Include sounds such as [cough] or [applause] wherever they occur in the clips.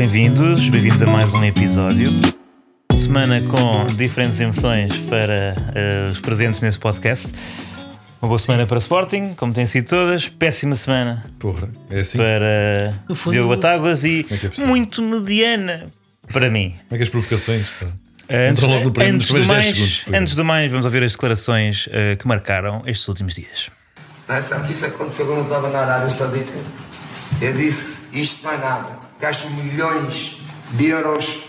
bem-vindos, bem-vindos a mais um episódio. Semana com diferentes emoções para uh, os presentes nesse podcast. Uma boa semana para Sporting, como tem sido todas. Péssima semana Porra, é assim? para fundo- Diogo Batáguas e é é muito mediana para mim. Como é que as provocações? pá? Antes, antes, do primeiros 10 mais, segundos, antes do mais, vamos ouvir as declarações uh, que marcaram estes últimos dias. Não é? Sabe que isso aconteceu quando eu estava na Arábia Saudita? Eu disse, isto não é nada. Gasto milhões de euros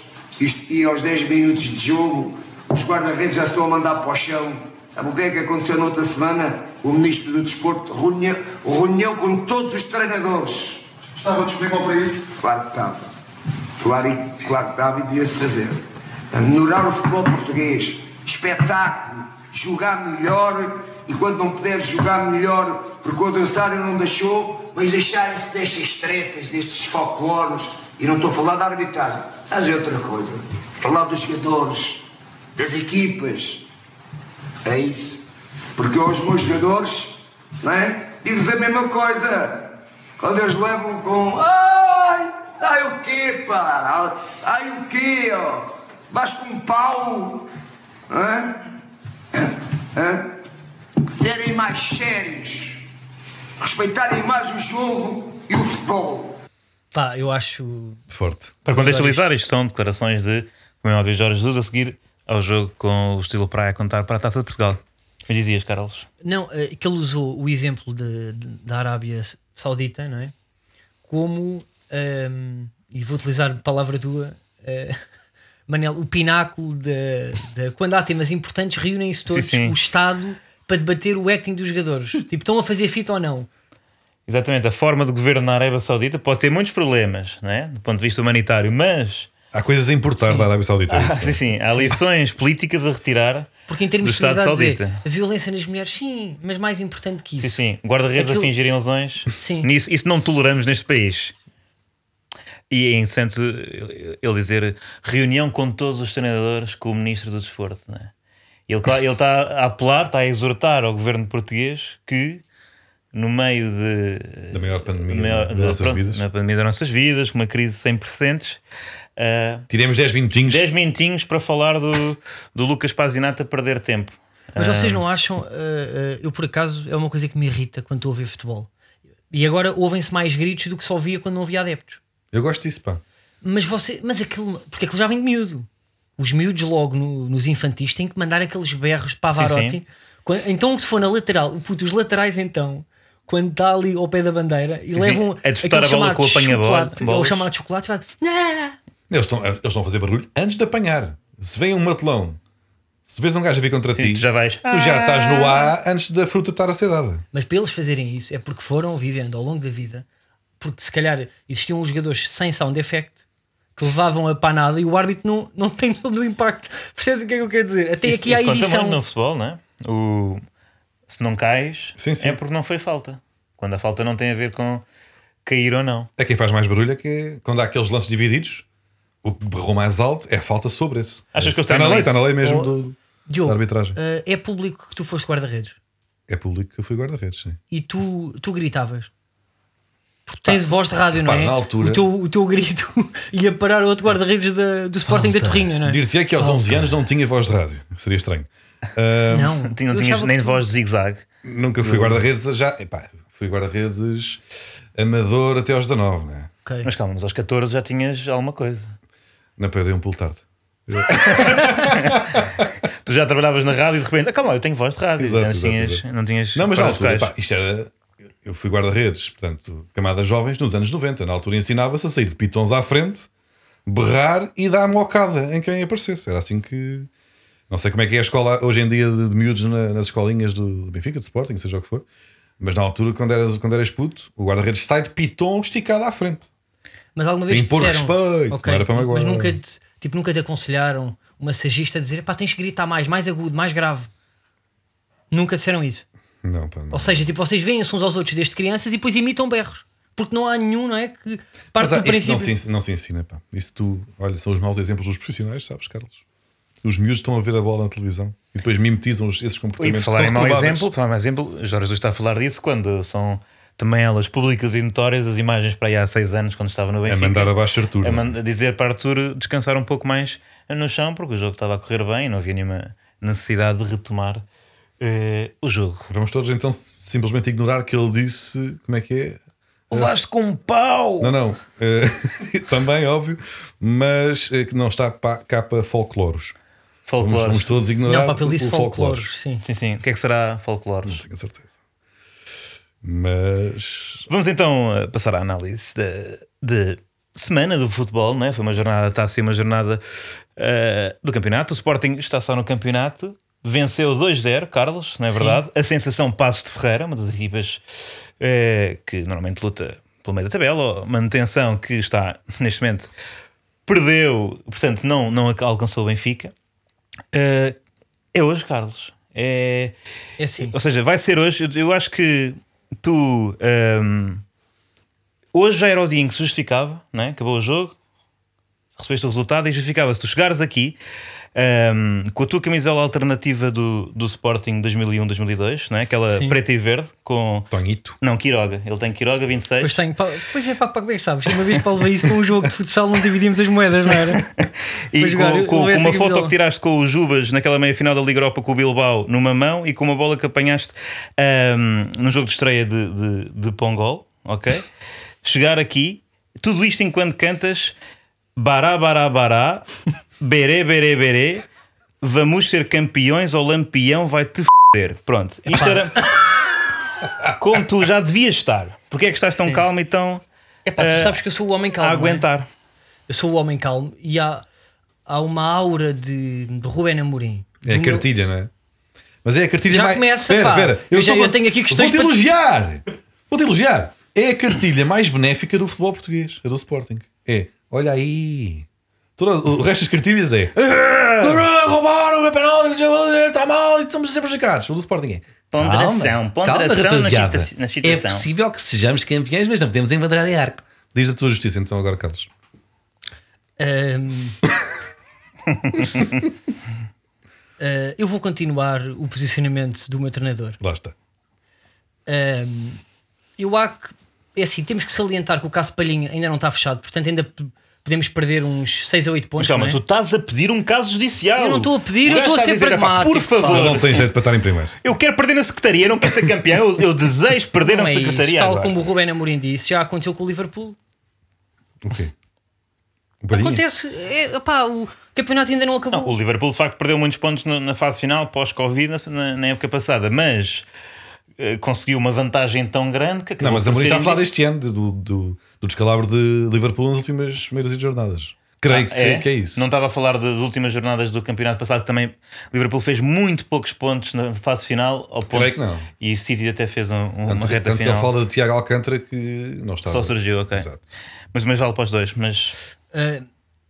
e aos 10 minutos de jogo os guarda-redes já estão a mandar para o chão. Sabe o que é que aconteceu na outra semana? O Ministro do Desporto reuniu, reunião com todos os treinadores. Estava disponível para isso? Claro que estava. Claro, e- claro que estava e devia-se fazer. A melhorar o futebol português. Espetáculo. Jogar melhor e quando não puder jogar melhor, porque o adversário não deixou, mas deixarem-se destas tretas, destes folcloros. E não estou a falar da arbitragem. Mas é outra coisa. Falar dos jogadores, das equipas. É isso. Porque aos meus jogadores, não é? Digo-vos a mesma coisa. Quando eles levam com. Ai! Ai o quê, pá? Ai o quê, ó? Vais com um pau? Hã? Hã? Serem mais sérios. Respeitarem mais o jogo e o futebol. Pá, eu acho. Forte. Para contextualizar, isto são declarações de, como é óbvio, Jorge Jesus a seguir ao jogo com o estilo praia a contar para a Taça de Portugal. Mas dizias, Carlos? Não, eh, que ele usou o exemplo de- de- da Arábia Saudita, não é? Como. ehm, e vou utilizar a palavra tua. eh, [laughs] Manel, o pináculo de, de- quando há temas importantes, reúnem-se todos, sim. o Estado, para debater o acting dos jogadores. [laughs] tipo, estão a fazer fita ou não? Exatamente, a forma de governo na Arábia Saudita pode ter muitos problemas, não é? do ponto de vista humanitário, mas Há coisas a importar da Arábia Saudita. é ah, isso, sim, sim, há lições políticas a retirar Porque em do termos de Estado sociedade, Saudita. dizer, a violência nas mulheres, sim, mas mais importante que isso. Sim, sim, guarda-redes Aquilo- a fingirem lesões. Sim. Nisso, isso não toleramos neste país. E é interessante ele dizer reunião com todos os treinadores com o Ministro do Desporto. Não é? Ele ele está a apelar, está a exortar ao governo português que, no meio de. Da maior pandemia maior- das da- nossas pronto, vidas. Na pandemia das nossas vidas, com uma crise sem precedentes. ah, Tiremos 10 minutinhos. 10 minutinhos para falar do, do Lucas Pazinata perder tempo. Mas Ah, vocês não acham? eh, eu, por acaso, é uma coisa que me irrita quando estou a ver futebol. E agora ouvem-se mais gritos do que só ouvia quando não havia adeptos. Eu gosto disso, pá. Mas você, mas aquilo, porque aquilo já vem de miúdo. Os miúdos, logo no- nos infantis, têm que mandar aqueles berros de Pavarotti. Sim, sim. Quando- então, se for na lateral, puto, os laterais, então, quando está ali ao pé da bandeira e Sim, levam disputar aquele a bola chamado com o bolas. ou chamado chocolate, vai, "Nah!" Eles estão, eles estão a fazer barulho antes de apanhar. Se vem um matelão, se vês um gajo a vir contra Sim, ti, tu já vais. tu já estás no A antes da fruta estar a ser dada. Mas para eles fazerem isso é porque foram vivendo ao longo da vida, porque se calhar existiam os jogadores sem sound effect que levavam a panada e o árbitro não, não tem [laughs] todo o impacto. Percebes o que é que eu quero dizer? Até Isso, aqui há isso conta edição. no futebol, não é? O, se não cais, Sim, sim. é porque não foi falta. Quando a falta não tem a ver com cair ou não. É quem faz mais barulho é que quando há aqueles lances divididos, o que berrou mais alto é falta sobre esse. Achas que eles está na lei, isso? está na lei mesmo Ou- do, Diogo, da arbitragem. eh, é público que tu foste guarda-redes É público que eu fui guarda-redes, sim. e tu, tu gritavas. Porque tens voz de rádio, não é? na altura- o, teu, o teu grito [laughs] ia parar a outro guarda-redes da- do Sporting da Torrinha, não é? Dir-se-ia que aos 11 anos não tinha voz de rádio. Seria estranho. Ah, Não, Não, tinha- não eu tinhas nem que voz de zigue-zague. Nunca fui guarda-redes já. Epá, fui guarda-redes amador até aos 19, né? Ok. Mas calma, mas aos 14 já tinhas alguma coisa. Não perdi um pulo tarde. [laughs] Tu já trabalhavas na rádio e de repente, ah, calma, eu tenho voz de rádio. Exato, não, exato, tinhas, exato. não tinhas. Não, mas na altura, pá, isto era. Eu fui guarda-redes, portanto, camadas jovens nos anos 90. Na altura ensinava-se a sair de pitons à frente, berrar e dar mocada em quem aparecesse. Era assim que. Não sei como é que é a escola hoje em dia de, de miúdos na- nas escolinhas do Benfica, de Sporting, seja o que for. Mas na altura, quando eras, quando eras puto, o guarda-redes sai de piton esticado à frente. Mas alguma vez Impor disseram, respeito, Ok, não era para magoar. mas nunca te, tipo, nunca te aconselharam um massagista a dizer pá, tens que gritar mais, mais agudo, mais grave. Nunca disseram isso. Não, pá, não. Ou seja, tipo, vocês veem-se uns aos outros desde crianças e depois imitam berros. Porque não há nenhum, não é? Que parte Mas do isso princípio. não se, não se ensina, pá. Isso tu, olha, são os maus exemplos dos profissionais, sabes, Carlos? Os miúdos estão a ver a bola na televisão e depois mimetizam os- esses E por comportamentos. que falar em mau exemplo, falar em mau exemplo, Jorge Jesus está a falar disso quando são também elas públicas e notórias, as imagens para aí há seis anos, quando estava no É Benfica. mandar abaixo Arthur. a é? man- a dizer para Arthur descansar um pouco mais no chão, porque o jogo estava a correr bem e não havia nenhuma necessidade de retomar eh, o jogo. Vamos todos então simplesmente ignorar que ele disse. Como é que é? Levaste com um pau! Não, não. eh, [laughs] também, óbvio. Mas eh, que não está pa- cá para folcloros. Vamos, Folclores. vamos todos ignorar Não, para ele disse folclores, sim. Sim, sim. O que é que será folclores? Tenho certeza. Mas. Vamos então passar à análise de, de semana do futebol, não é? Foi uma jornada, está a ser uma jornada eh, do campeonato. O Sporting está só no campeonato, venceu 2-0, Carlos, não é verdade? A sensação Passos de Ferreira, uma das equipas eh, que normalmente luta pelo meio da tabela, ou manutenção que está neste momento, perdeu, portanto, não, não alcançou o Benfica. Eh, é hoje, Carlos. É, É assim. ou seja, vai ser hoje. eu- Eu acho que tu. hum, hoje já era o dia em que se justificava, não é? acabou o jogo, recebeste o resultado e justificava se tu chegares aqui hum, com a tua camisola alternativa do, do Sporting 2001-2002, não é? aquela Sim. preta e verde com. Tonhito. Não, Quiroga. Ele tem Quiroga 26. Pois, tenho, pois é, pá, é que sabes? Uma vez para levar isso com um jogo de futsal, não dividimos as moedas, não era? [laughs] E Para jogar, com, eu- com- com uma foto que tiraste com o Jubas naquela meia final da Liga Europa com o Bilbao numa mão e com uma bola que apanhaste ahm, no jogo de estreia de, de, de Pongol, ok? [laughs] Chegar aqui, tudo isto enquanto cantas Bará, bará, bará, berê, berê, berê, vamos ser campeões ou lampião vai te foder. Pronto, isto era como tu já devias estar. Porque é que estás tão Sim. calmo e tão É pá, tu eh, sabes que eu sou o homem calmo. a é? aguentar? Eu sou o homem calmo e há, há uma aura de, de Rubén Amorim. É a Do meu- cartilha, não é? Mas é a cartilha Já mais. começa, Espera, pá. espera. Eu já- só eu tenho aqui questões Vou-te para- elogiar! Vou-te elogiar! É a cartilha mais benéfica do futebol português, a do Sporting. É, olha aí. Todo, o resto das cartilhas é. "Ah, Roubaram o penalti, está mal e estamos a ser prejudicados. O do Sporting é. Ponderação, ponderação na na É citação. possível que sejamos campeões, mas não podemos enquadrar em arco. Diz a tua justiça então agora, Carlos. Ahm, [laughs] ah, eu vou continuar o posicionamento do meu treinador. Está. Ahm, eu acho que é assim, temos que salientar que o caso Palhinha ainda não está fechado, portanto ainda podemos perder uns 6 a 8 pontos. Mas calma, não é? tu estás a pedir um caso judicial. Eu não estou a pedir, O eu estou a ser dizer, "Epá, pragmático, Por pá." favor, Não tem jeito para estar em primeiro. eu quero perder na secretaria, eu não quero ser campeão, eu, eu desejo perder Não na é isso. secretaria. Tal agora. como o Rubén Amorim disse, já aconteceu com o Liverpool. O quê? O Palhinha? Acontece, é, opá, o campeonato ainda não acabou. Não, o Liverpool de facto perdeu muitos pontos no- na fase final pós-Covid na, na- na época passada, mas conseguiu uma vantagem tão grande que Não, mas a está a falar deste ano, de- do, do, do descalabro de Liverpool nas últimas meias jornadas. Creio que, É? que é isso. Não estava a falar das últimas jornadas do campeonato passado, que também Liverpool fez muito poucos pontos na fase final. Ao ponto, Creio que não. E o City até fez um- um- uma tanto reta tanto final. fala de Tiago Alcântara que não estava. Só surgiu, ok. Exato. Mas, mas vale para os dois. Mas Ah,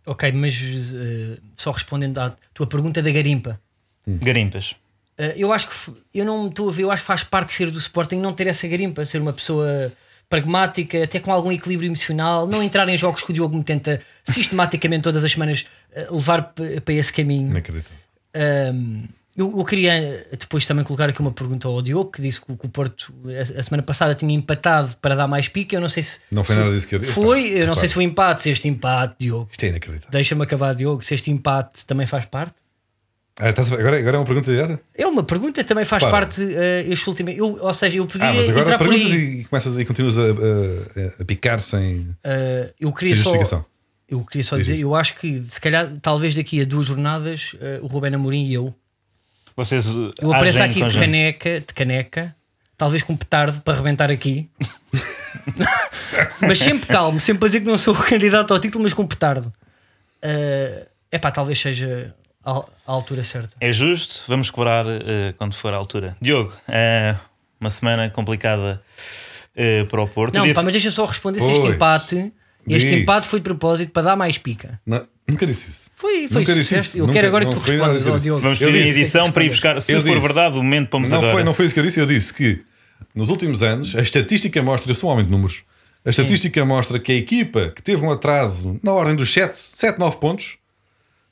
ok, mas ah, só respondendo à tua pergunta da garimpa. garimpas. Ah, eu acho que eu não estou a ver, eu acho que faz parte de ser do Sporting não ter essa garimpa, ser uma pessoa pragmática, até com algum equilíbrio emocional, não entrar em jogos que o Diogo me tenta sistematicamente todas as semanas ah, levar para esse caminho. Inacreditável. Um, eu, eu queria depois também colocar aqui uma pergunta ao Diogo que disse que, o- Porto a, a semana passada tinha empatado para dar mais pique. Eu não sei se Não foi nada disso que eu disse. Foi, eu não sei se foi empate, se este empate, Diogo. Isto é inacreditável. Deixa-me acabar, Diogo. Se este empate também faz parte. Ah, estás agora, agora é uma pergunta direta? É uma pergunta, também faz Para. parte uh, este último. Eu, ou seja, eu podia Ah, mas agora entrar por perguntas e, começas e continuas a, a- a picar sem, Uh, eu queria sem só. justificação. Eu queria só Diz dizer, eu acho que se calhar, talvez daqui a duas jornadas, uh, o Rubén Amorim e eu, Vocês uh, eu apareço aqui de caneca, de caneca, talvez com um petardo para arrebentar aqui. [laughs] mas sempre calmo, sempre a dizer que não sou o [laughs] candidato ao título, mas com um petardo. É pá, talvez seja a altura certa. É justo, vamos cobrar uh, quando for a altura. Diogo, uh, uma semana complicada uh, para o Porto. Não, pá, mas deixa eu só responder se este empate. Este Diz. empate foi de propósito para dar mais pica. Não, nunca disse isso. Foi, foi Nunca disse isso. Eu Nunca- quero agora que tu respondas ao Diogo. Vamos pedir edição para ir buscar. Se Eu for disse. verdade, o momento pomos Não agora. foi, não foi isso que eu disse. Eu disse que nos últimos anos a estatística mostra, eu sou um homem de números, a estatística mostra que a equipa que teve um atraso na ordem dos 7, 7 9 pontos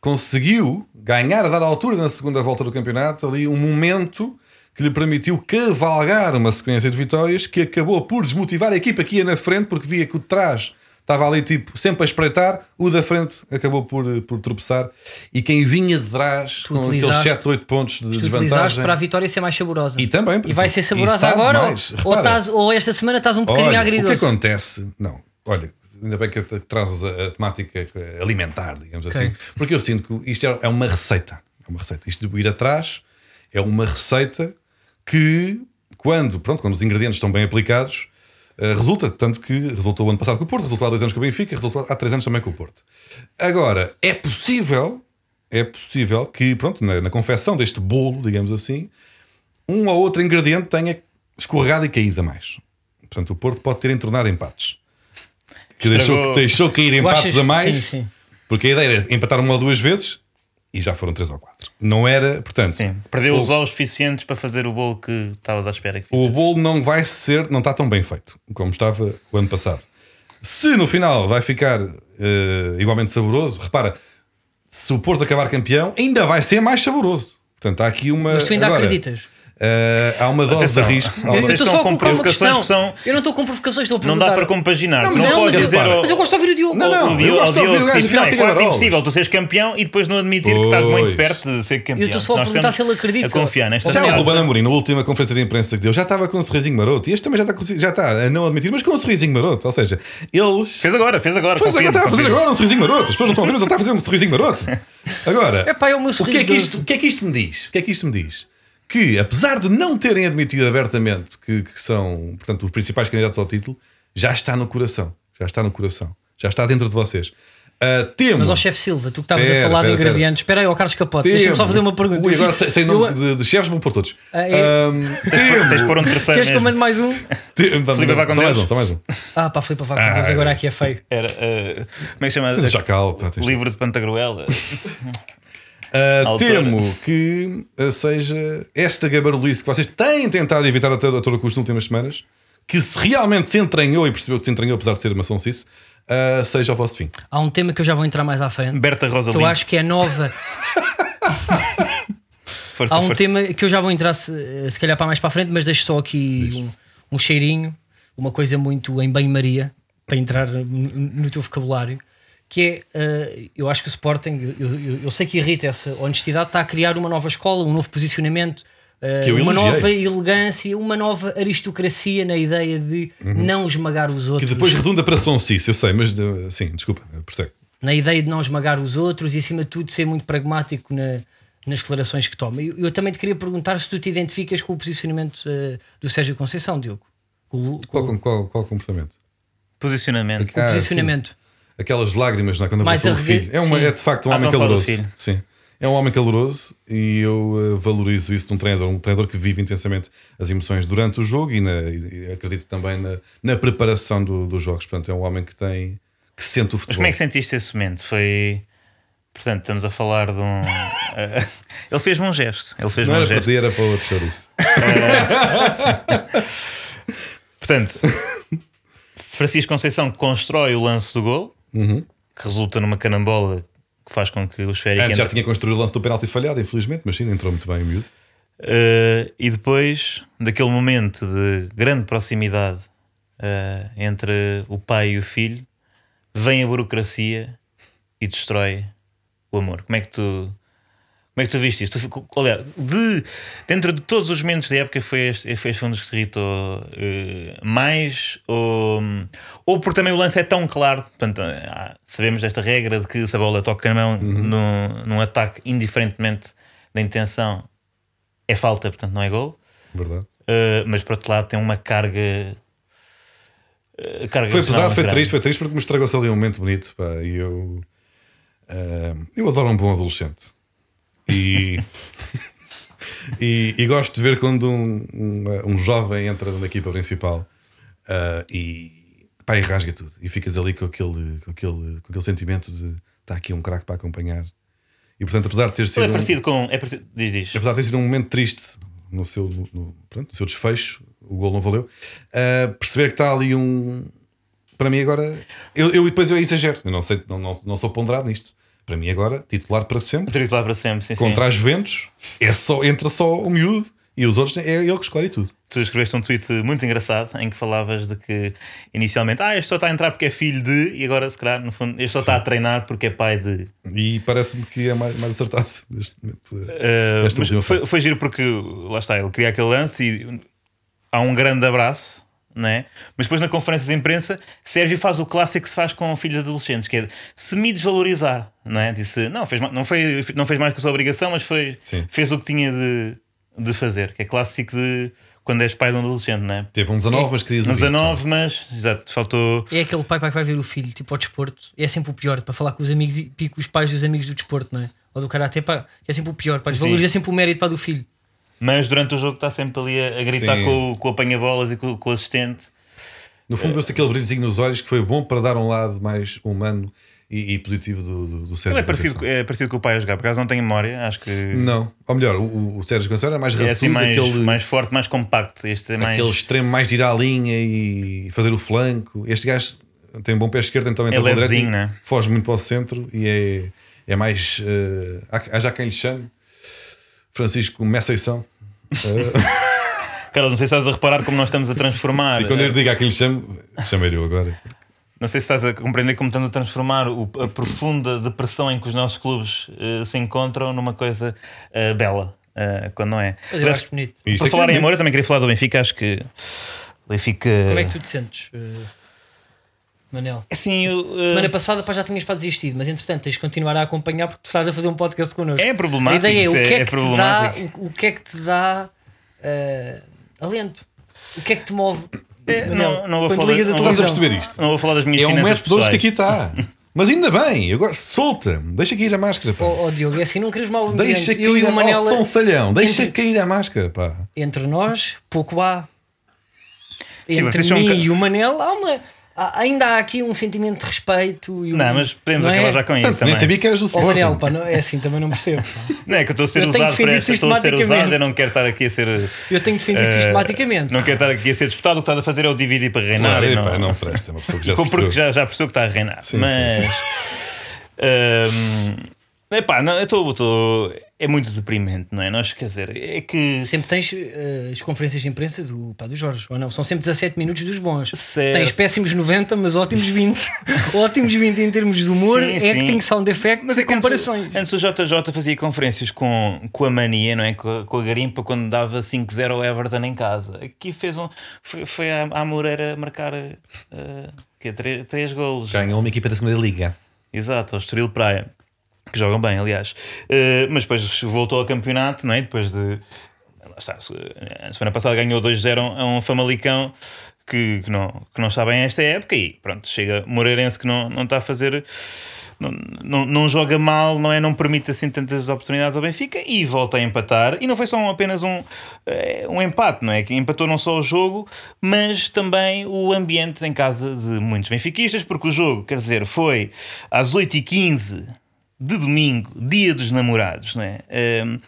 conseguiu ganhar a dar altura na segunda volta do campeonato ali um momento que lhe permitiu cavalgar uma sequência de vitórias que acabou por desmotivar a equipa que ia na frente, porque via que o de trás estava ali tipo sempre a espreitar, o da frente acabou por, por tropeçar e quem vinha de trás Tu com aqueles utilizaste- 7, 8 pontos de desvantagem. para a vitória ser mais saborosa. E também E vai ser saborosa agora? Ou, ou, estás- ou esta semana estás um bocadinho Olha, o que acontece? Não, olha, ainda bem que trazes a, a temática alimentar, digamos Ok. assim, porque eu sinto que isto é, é uma receita. É uma receita. Isto de ir atrás é uma receita que, quando, pronto, quando os ingredientes estão bem aplicados, eh, resulta. Tanto que resultou o ano passado com o Porto, resultou há dois anos com o Benfica, resultou há três anos também com o Porto. Agora, é possível, é possível que, pronto, na, na confecção deste bolo, digamos assim, um ou outro ingrediente tenha escorregado e caído a mais. Portanto, o Porto pode ter entornado empates. Que deixou, deixou cair empates achas- a mais, Sim, sim. porque a ideia era empatar uma ou duas vezes e já foram três ou quatro. Não era, portanto, Sim, perdeu os o, ovos suficientes para fazer o bolo que estavas à espera que o bolo não vai ser, não está tão bem feito como estava o ano passado. Se no final vai ficar eh, igualmente saboroso, repara, se o Porto acabar campeão, ainda vai ser mais saboroso. Portanto, há aqui uma. Mas tu ainda agora, acreditas? Eh, há uma dose Atenção. de risco. Eu uma- Vocês estou estão com provocações que são- Eu não estou com provocações, estou a Não perguntar. dá para compaginar. Não, mas não é- podes mas dizer Mas eu gosto de ouvir o Diogo. Não, não, eu Diogo, gosto ao de ouvir o gajo, tipo, afinal, não, é é quase impossível tu seres campeão e depois não admitir que estás muito perto de ser campeão. Eu estou só a perguntar se ele acredita. A confiar nesta Já o. Ruben Amorim, na última conferência de imprensa que deu, já estava com um sorrisinho maroto. E este também já está, com- já está a não admitir, mas com um sorrisinho maroto. Ou seja, eles. Fez agora, fez agora. É, confia, está a fazer agora um sorrisinho maroto. As pessoas não estão a ver, mas ele está a fazer um sorrisinho maroto. [laughs] Agora, é o meu o, sorriso é isto, o que é que isto me diz? O que é que isto me diz? Que, apesar de não terem admitido abertamente que, que são, portanto, os principais candidatos ao título, já está no coração. Já está no coração. Já está dentro de vocês. Ah, temo. Mas ao chefe Silva, tu que estavas a Pera, falar de pera, ingredientes. Espera aí, ao Carlos Capote, temo- deixa-me só fazer uma pergunta. Ui, agora sem, nome eu- de, de chefes, vou pôr todos. Ah, é- Ahm, [laughs] Tens de temo. pôr um terceiro Queres que eu mande mais um? [laughs] Temo- vamos- Filipe, vá com só mais um, só mais um. Ah, pá, Filipe, vá com Ah, Deus, agora é aqui é feio. Era, eh, como é que chama? Chacal, pá, tens- Livro de Pantagruela. [laughs] Ah, temo que ah, seja esta gabarulice que vocês têm tentado evitar a todo, a todo custo nas últimas semanas, que se realmente se entranhou e percebeu que se entranhou, apesar de ser uma sonsice, ah, seja o vosso fim. Há um tema que eu já vou entrar mais à frente. Berta Que Rosa eu acho que é nova. [laughs] Força, Há um força. tema que eu já vou entrar se, se calhar para mais para a frente, mas deixo só aqui um, um cheirinho, uma coisa muito em banho-maria, para entrar no, no teu vocabulário, que é, eh, eu acho que o Sporting, eu, eu- eu sei que irrita essa honestidade, está a criar uma nova escola, um novo posicionamento, Que eu uma nova elegância, uma nova aristocracia na ideia de não esmagar os Que outros. depois redunda para sonsice, eu sei, mas ah, sim, desculpa, percebe. na ideia de não esmagar os outros e acima de tudo ser muito pragmático na- nas declarações que toma. Eu, eu também te queria perguntar se tu te identificas com o posicionamento eh, do Sérgio Conceição, Diogo. Com, o- com Qual, qual, qual comportamento? Posicionamento. o Ah, posicionamento. Aquelas lágrimas não é? quando Mais abraçou o arrede- filho. É, uma, sim. é de facto um Ah, homem do caloroso. Sim. É um homem caloroso e eu eh, valorizo isso de um treinador, um treinador que vive intensamente as emoções durante o jogo e, na- e acredito também na, na preparação do- dos jogos. Portanto, é um homem que tem que sente o Mas futebol. como é que sentiste esse momento? Foi. Portanto, estamos a falar de um. eh, [laughs] ele fez-me um gesto. Ele fez-me Não um era para gesto. ti, era para outro chouriço. [laughs] Portanto, [laughs] Francisco Conceição constrói o lance do gol, Uhum. que resulta numa canambola que faz com que o esférico Antes já entre- tinha construído o lance do penalti falhado, infelizmente, mas sim, entrou muito bem o miúdo. Uh, e depois daquele momento de grande proximidade uh, entre o pai e o filho, vem a burocracia e destrói o amor. Como é que tu como é que tu viste isto? Tu Olha, de, dentro de todos os momentos da época foi este, foi este um dos que te irritou uh, mais ou, ou porque também o lance é tão claro portanto, ah, sabemos desta regra de que se a bola toca na mão num, num ataque indiferentemente da intenção é falta, portanto não é gol. Verdade. Uh, mas por outro lado tem uma carga. uh, carga Foi pesado, foi grande. triste, foi triste porque me estragou-se ali um momento bonito. Pá, e eu. ah, eu adoro um bom adolescente. E. e, e gosto de ver quando um, um, um jovem entra na equipa principal ah, e. Pá, e rasga tudo. E ficas ali com aquele, com aquele, com aquele sentimento de está aqui um craque para acompanhar. E portanto, apesar de ter sido. Ele é um- parecido com. É parecido, diz, diz. apesar de ter sido um momento triste no seu, no, no- pronto, no seu desfecho, o gol não valeu. uh, perceber que está ali um. Para mim, agora. Eu, eu depois eu exagero, eu não, sei, não, não, não sou ponderado nisto. Para mim, agora, titular para sempre. Titular para sempre, sim, sim. Contra a Juventus, é só, entra só o miúdo E os outros é ele que escolhe tudo. Tu escreveste um tweet muito engraçado em que falavas de que inicialmente, ah, este só está a entrar porque é filho de, e agora, se calhar, no fundo, este só está a treinar porque é pai de. E parece-me que é mais, mais acertado [laughs] neste momento. Uh, mas foi, foi giro porque lá está, ele queria aquele lance e há um grande abraço, né? mas depois na conferência de imprensa, Sérgio faz o clássico que se faz com filhos adolescentes, que é semi-desvalorizar, não é? Disse, não fez, não, foi, não fez mais que a sua obrigação, mas foi, Sim. fez o que tinha de, de fazer, que é clássico de quando és pai de um adolescente, não é? Teve um 19, mas querias um Um 20, 19, mas exato, faltou. É aquele pai, pai que vai ver o filho, tipo ao desporto. É sempre o pior para falar com os amigos e pico os pais dos amigos do desporto, não é? Ou do karatê, pá, é sempre o pior. Pá, Sim, desvaloriza sim. sempre o mérito para do filho. Mas durante o jogo está sempre ali a, a gritar Sim. com, o- com o apanha-bolas e com, com o assistente. No fundo, viu-se aquele brilhozinho nos olhos que foi bom para dar um lado mais humano e, e positivo do, do, do Sérgio. Ele é parecido, é parecido com o pai a jogar, por acaso não tenho memória, acho que Não, ou melhor, o, o Sérgio Conceição era mais é raçudo, assim mais, aquele, mais forte, mais compacto. Este é mais. aquele extremo mais de ir à linha e fazer o flanco. Este gajo tem um bom pé esquerdo, então entra É pela direita levezinho, né? foge muito para o centro e é, é mais. eh, há, há já quem lhe chame Francisco Messeição. Eh, [laughs] Carlos, não sei se estás a reparar como nós estamos a transformar. e quando eu digo a quem lhe chame, chamei eu agora. Não sei se estás a compreender como estamos a transformar o- a profunda depressão em que os nossos clubes eh, se encontram numa coisa eh, bela, eh, quando não é. Mas eu acho bonito. Por é falar é em amor, eu também queria falar do Benfica. Acho que o Benfica. Como é que tu te sentes, eh, Manel? Assim, eu, eh, Semana passada pá, já tinhas para desistir, mas entretanto tens de continuar a acompanhar porque tu estás a fazer um podcast connosco. É problemático, A ideia é o é- que é, é que te dá, o, o que é que te dá eh, alento? O que é que te move? É, Manel, não- não vou falar- não Estás a televisão? perceber isto? não vou falar das minhas É um finanças metro de hoje que aqui está. [laughs] Mas ainda bem, agora solta, deixa cair a máscara. Pá. Oh, oh, Diogo, é assim, não queres mal Deixa ambiente. E cair o a Manel, máscara. Salhão, deixa entre- cair a máscara. Pá. entre nós, pouco há. Sim, entre são mim e o Manel, há uma, ainda há aqui um sentimento de respeito. E um- Não, mas podemos não é? acabar já com isso Portanto, nem também. sabia que eras do Oh, Sporting. Manel, pá, não, é assim, também não percebo. pá. [laughs] Não é que eu estou a ser Eu tenho usado para esta, estou a ser sistematicamente. usado, eu não quero estar aqui a ser. Eu tenho defendido eh, sistematicamente. Não quero estar aqui a ser disputado, o que estás a fazer é o dividir para reinar. Claro, e não, não presta, é uma pessoa que já porque percebeu. já, já percebeu que está a reinar. Sim, mas. hum, epá, não, eu estou- estou- é muito deprimente, não é? Nós, quer dizer, é que. Sempre tens eh, as conferências de imprensa do, pá, do Jorge, ou não? São sempre 17 minutos dos bons. Certo. Tens péssimos 90, mas ótimos 20. [laughs] ótimos 20 em termos de humor Sim, é sim. que tem sound effects Mas é que antes, comparações. antes o JJ fazia conferências com, com a mania, não é? Com a, com a garimpa quando dava 5-0 ao Everton em casa. Aqui fez um. Foi, foi à, à Moreira marcar uh, que, três, três golos. Ganhou uma equipa da segunda liga. Exato, ao Estoril Praia. Que jogam bem, aliás. Uh, mas depois voltou ao campeonato, não é? Depois de. está, a semana passada ganhou 2-0 a um Famalicão que, que, não, que não está bem esta época e pronto, chega Moreirense que não, não está a fazer. Não, não, não joga mal, não é? Não permite assim tantas oportunidades ao Benfica e volta a empatar. E não foi só um- apenas um, eh, um empate, não é? Que empatou não só o jogo, mas também o ambiente em casa de muitos benfiquistas, porque o jogo, quer dizer, foi às 8h15 de domingo, dia dos namorados, não é? Ehm,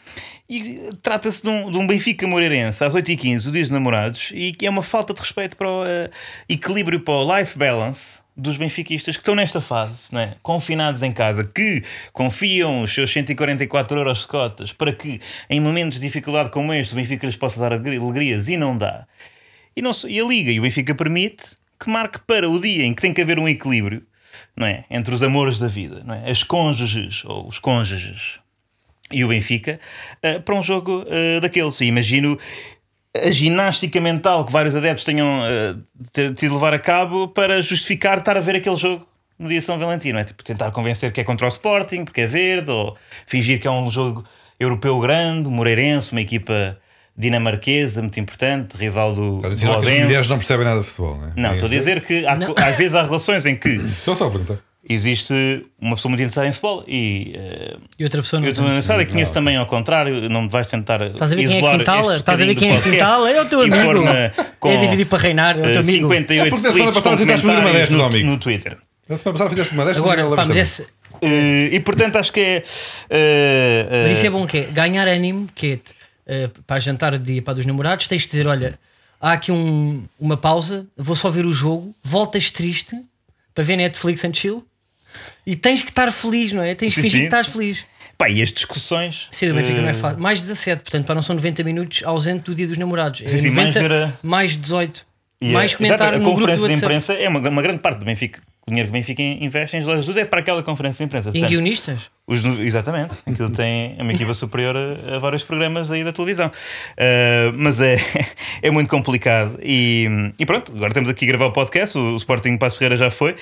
e trata-se de um, de um Benfica Moreirense às 8h15, o dia dos namorados, e que é uma falta de respeito para o eh, equilíbrio, para o life balance dos benfiquistas que estão nesta fase, não é? confinados em casa, que confiam os seus 144 euros de cotas para que em momentos de dificuldade como este o Benfica lhes possa dar alegri- alegrias e não dá. E, não, e a Liga e o Benfica permite que marque para o dia em que tem que haver um equilíbrio não é? entre os amores da vida, não é? as cônjuges ou os cônjuges e o Benfica eh, para um jogo eh, daqueles. E imagino a ginástica mental que vários adeptos tenham tido de levar a cabo para justificar estar a ver aquele jogo no dia São Valentino. É tipo tentar convencer que é contra o Sporting, porque é verde, ou fingir que é um jogo europeu grande, Moreirense, uma equipa dinamarquesa muito importante, rival do, Está a do dizer que as Odense. mulheres não percebem nada de futebol, não é? Não, estou a dizer que há co- às vezes há relações em que [laughs] Estou só a perguntar. existe uma pessoa muito interessada em futebol e eh, E outra pessoa não. eu estou tem. interessado e conheço também ao contrário, não me vais tentar Estás a ver quem é isolar Quintala? este Estás a ver bocadinho quem é do podcast Quintala? É o teu amigo. pôr-me com, É dividir para reinar, é o teu eh, amigo. 58 É porque da semana tweets passada com tentaste fazer uma comentários destas, no, amigo. no Twitter. Na semana passada fizeste uma destas Agora, e pá, mas, esse- Eh, e portanto acho que é eh, eh, mas isso é bom que é ganhar ânimo, que é eh, para jantar de dia para dos namorados, tens de dizer: olha, há aqui um- uma pausa, vou só ver o jogo, voltas triste para ver Netflix and chill. E tens que estar feliz, não é? Tens de Sim, fingir que estás feliz. Pá, e as discussões. Sim, do Benfica não é eh, fácil. Mais 17, portanto, para não são 90 minutos ausente do dia dos namorados. É Sim, sim, mais 90, ver a- mais 18. E mais a, comentário exato, no a grupo do conferência de imprensa é uma, uma grande parte do Benfica. O dinheiro que o Benfica investe em Jorge Jesus é para aquela conferência de imprensa. Em Portanto, guionistas? os exatamente. Aquilo tem uma equipa superior a, a vários programas aí da televisão. Uh, mas é, [laughs] é muito complicado. E, e pronto, agora temos aqui a gravar o podcast. O, o Sporting Passo Ferreira já foi.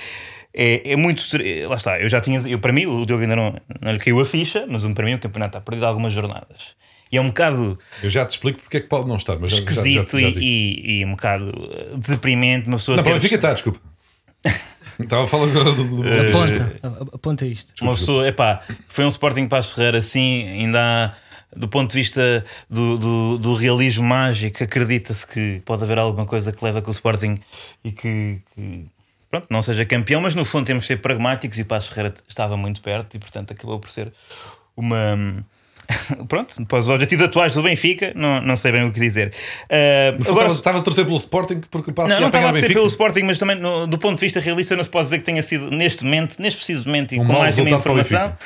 É, é muito. Lá está, eu já tinha. Eu, para mim, o Diogo ainda não, não lhe caiu a ficha, mas para mim o campeonato está perdido há algumas jornadas. E é um bocado Eu já te explico porque é que pode não estar, mas já- já- já- esquisito já e, e, e um bocado deprimente. Uma pessoa Não, para Benfica está, desculpa. [laughs] [laughs] Estava a falar agora do. do- do- Aponta, aponta isto. Uma pessoa, epá, foi um Sporting Passo Ferreira assim, ainda há, do ponto de vista do, do, do realismo mágico, acredita-se que pode haver alguma coisa que leva com o Sporting e que, que, pronto, não seja campeão, mas no fundo temos de ser pragmáticos e o Passo Ferreira estava muito perto e portanto acabou por ser uma. [laughs] Pronto, para os objetivos atuais do Benfica, não, não sei bem o que dizer. Uh, agora, estavas a torcer pelo Sporting porque passa não, não estava a Benfica. pelo Sporting, mas também no- do ponto de vista realista não se pode dizer que tenha sido neste momento, neste preciso momento e Um com mais uma informação.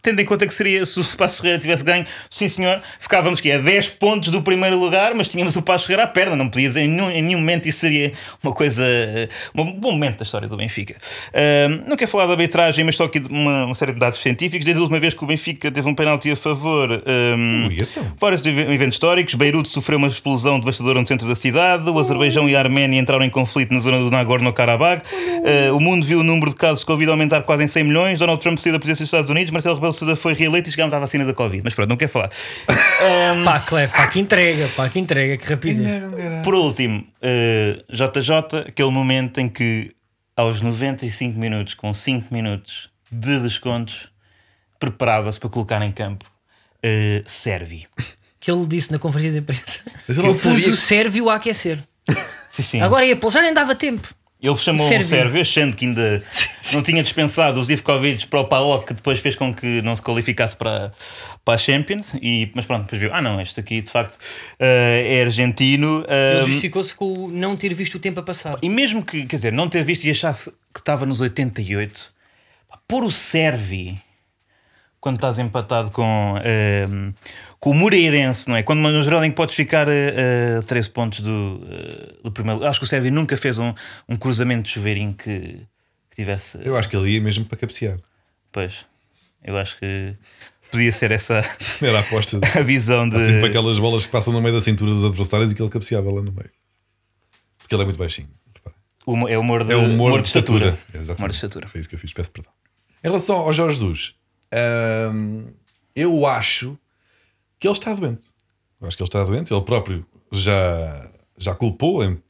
Tendo em conta que seria, se o Passo Ferreira tivesse ganho, sim senhor, ficávamos que a 10 pontos do primeiro lugar, mas tínhamos o Passo Ferreira à perna, não podia dizer em nenhum, em nenhum momento isso seria uma coisa, eh, um bom momento da história do Benfica. Não quero falar da arbitragem, mas só aqui de uma, uma série de dados científicos. Desde a última vez que o Benfica teve um penalti a favor, ahm, Ui, então. Vários ev- eventos históricos. Beirute sofreu uma explosão devastadora no centro da cidade. O Azerbaijão e a Arménia entraram em conflito na zona do Nagorno-Karabakh. Eh, o mundo viu o número de casos de Covid aumentar quase em 100 milhões. Donald Trump saiu da presidência dos Estados Unidos. Marcelo Rebelo Sousa foi reeleito e chegámos à vacina da Covid. Mas pronto, não quero falar. [laughs] Pá, Cleve, pá, que entrega, pá, que entrega, que rapidez. Por último, eh, JJ, aquele momento em que aos 95 minutos, com 5 minutos de descontos, preparava-se para colocar em campo Servi. [laughs] Que ele disse na conferência de imprensa. Mas não eu pus o Sérvio a aquecer. [laughs] Sim, sim. Agora ia já nem dava tempo. Ele chamou o Sérvio. Sérvio, achando que ainda [laughs] não tinha dispensado os Ivkovic para o PAOK, que depois fez com que não se qualificasse para, para a Champions. E, mas pronto, depois viu: ah, não, este aqui de facto eh, é argentino. Ele eh, justificou-se com o não ter visto o tempo a passar. e mesmo que, quer dizer, não ter visto e achasse que estava nos 88, pá, pôr o Servi quando estás empatado com, ehm, com o Moreirense, não é? Quando no que podes ficar a 13 pontos do, eh, do primeiro. Acho que o Servi nunca fez um, um cruzamento de chuveirinho que, que tivesse. Eu acho que ele ia mesmo para cabecear. Pois, eu acho que podia ser essa [laughs] Era a aposta. [laughs] a visão de. Assim, para aquelas bolas que passam no meio da cintura dos adversários e que ele cabeceava lá no meio. Porque ele é muito baixinho. repara. o- é humor de, É o humor, de estatura. estatura. Exatamente. Humor de estatura. Foi isso que eu fiz, peço perdão. Em relação ao Jorge Jesus, hum, eu acho que ele está doente. Eu acho que ele está doente. Ele próprio já, já culpou, em,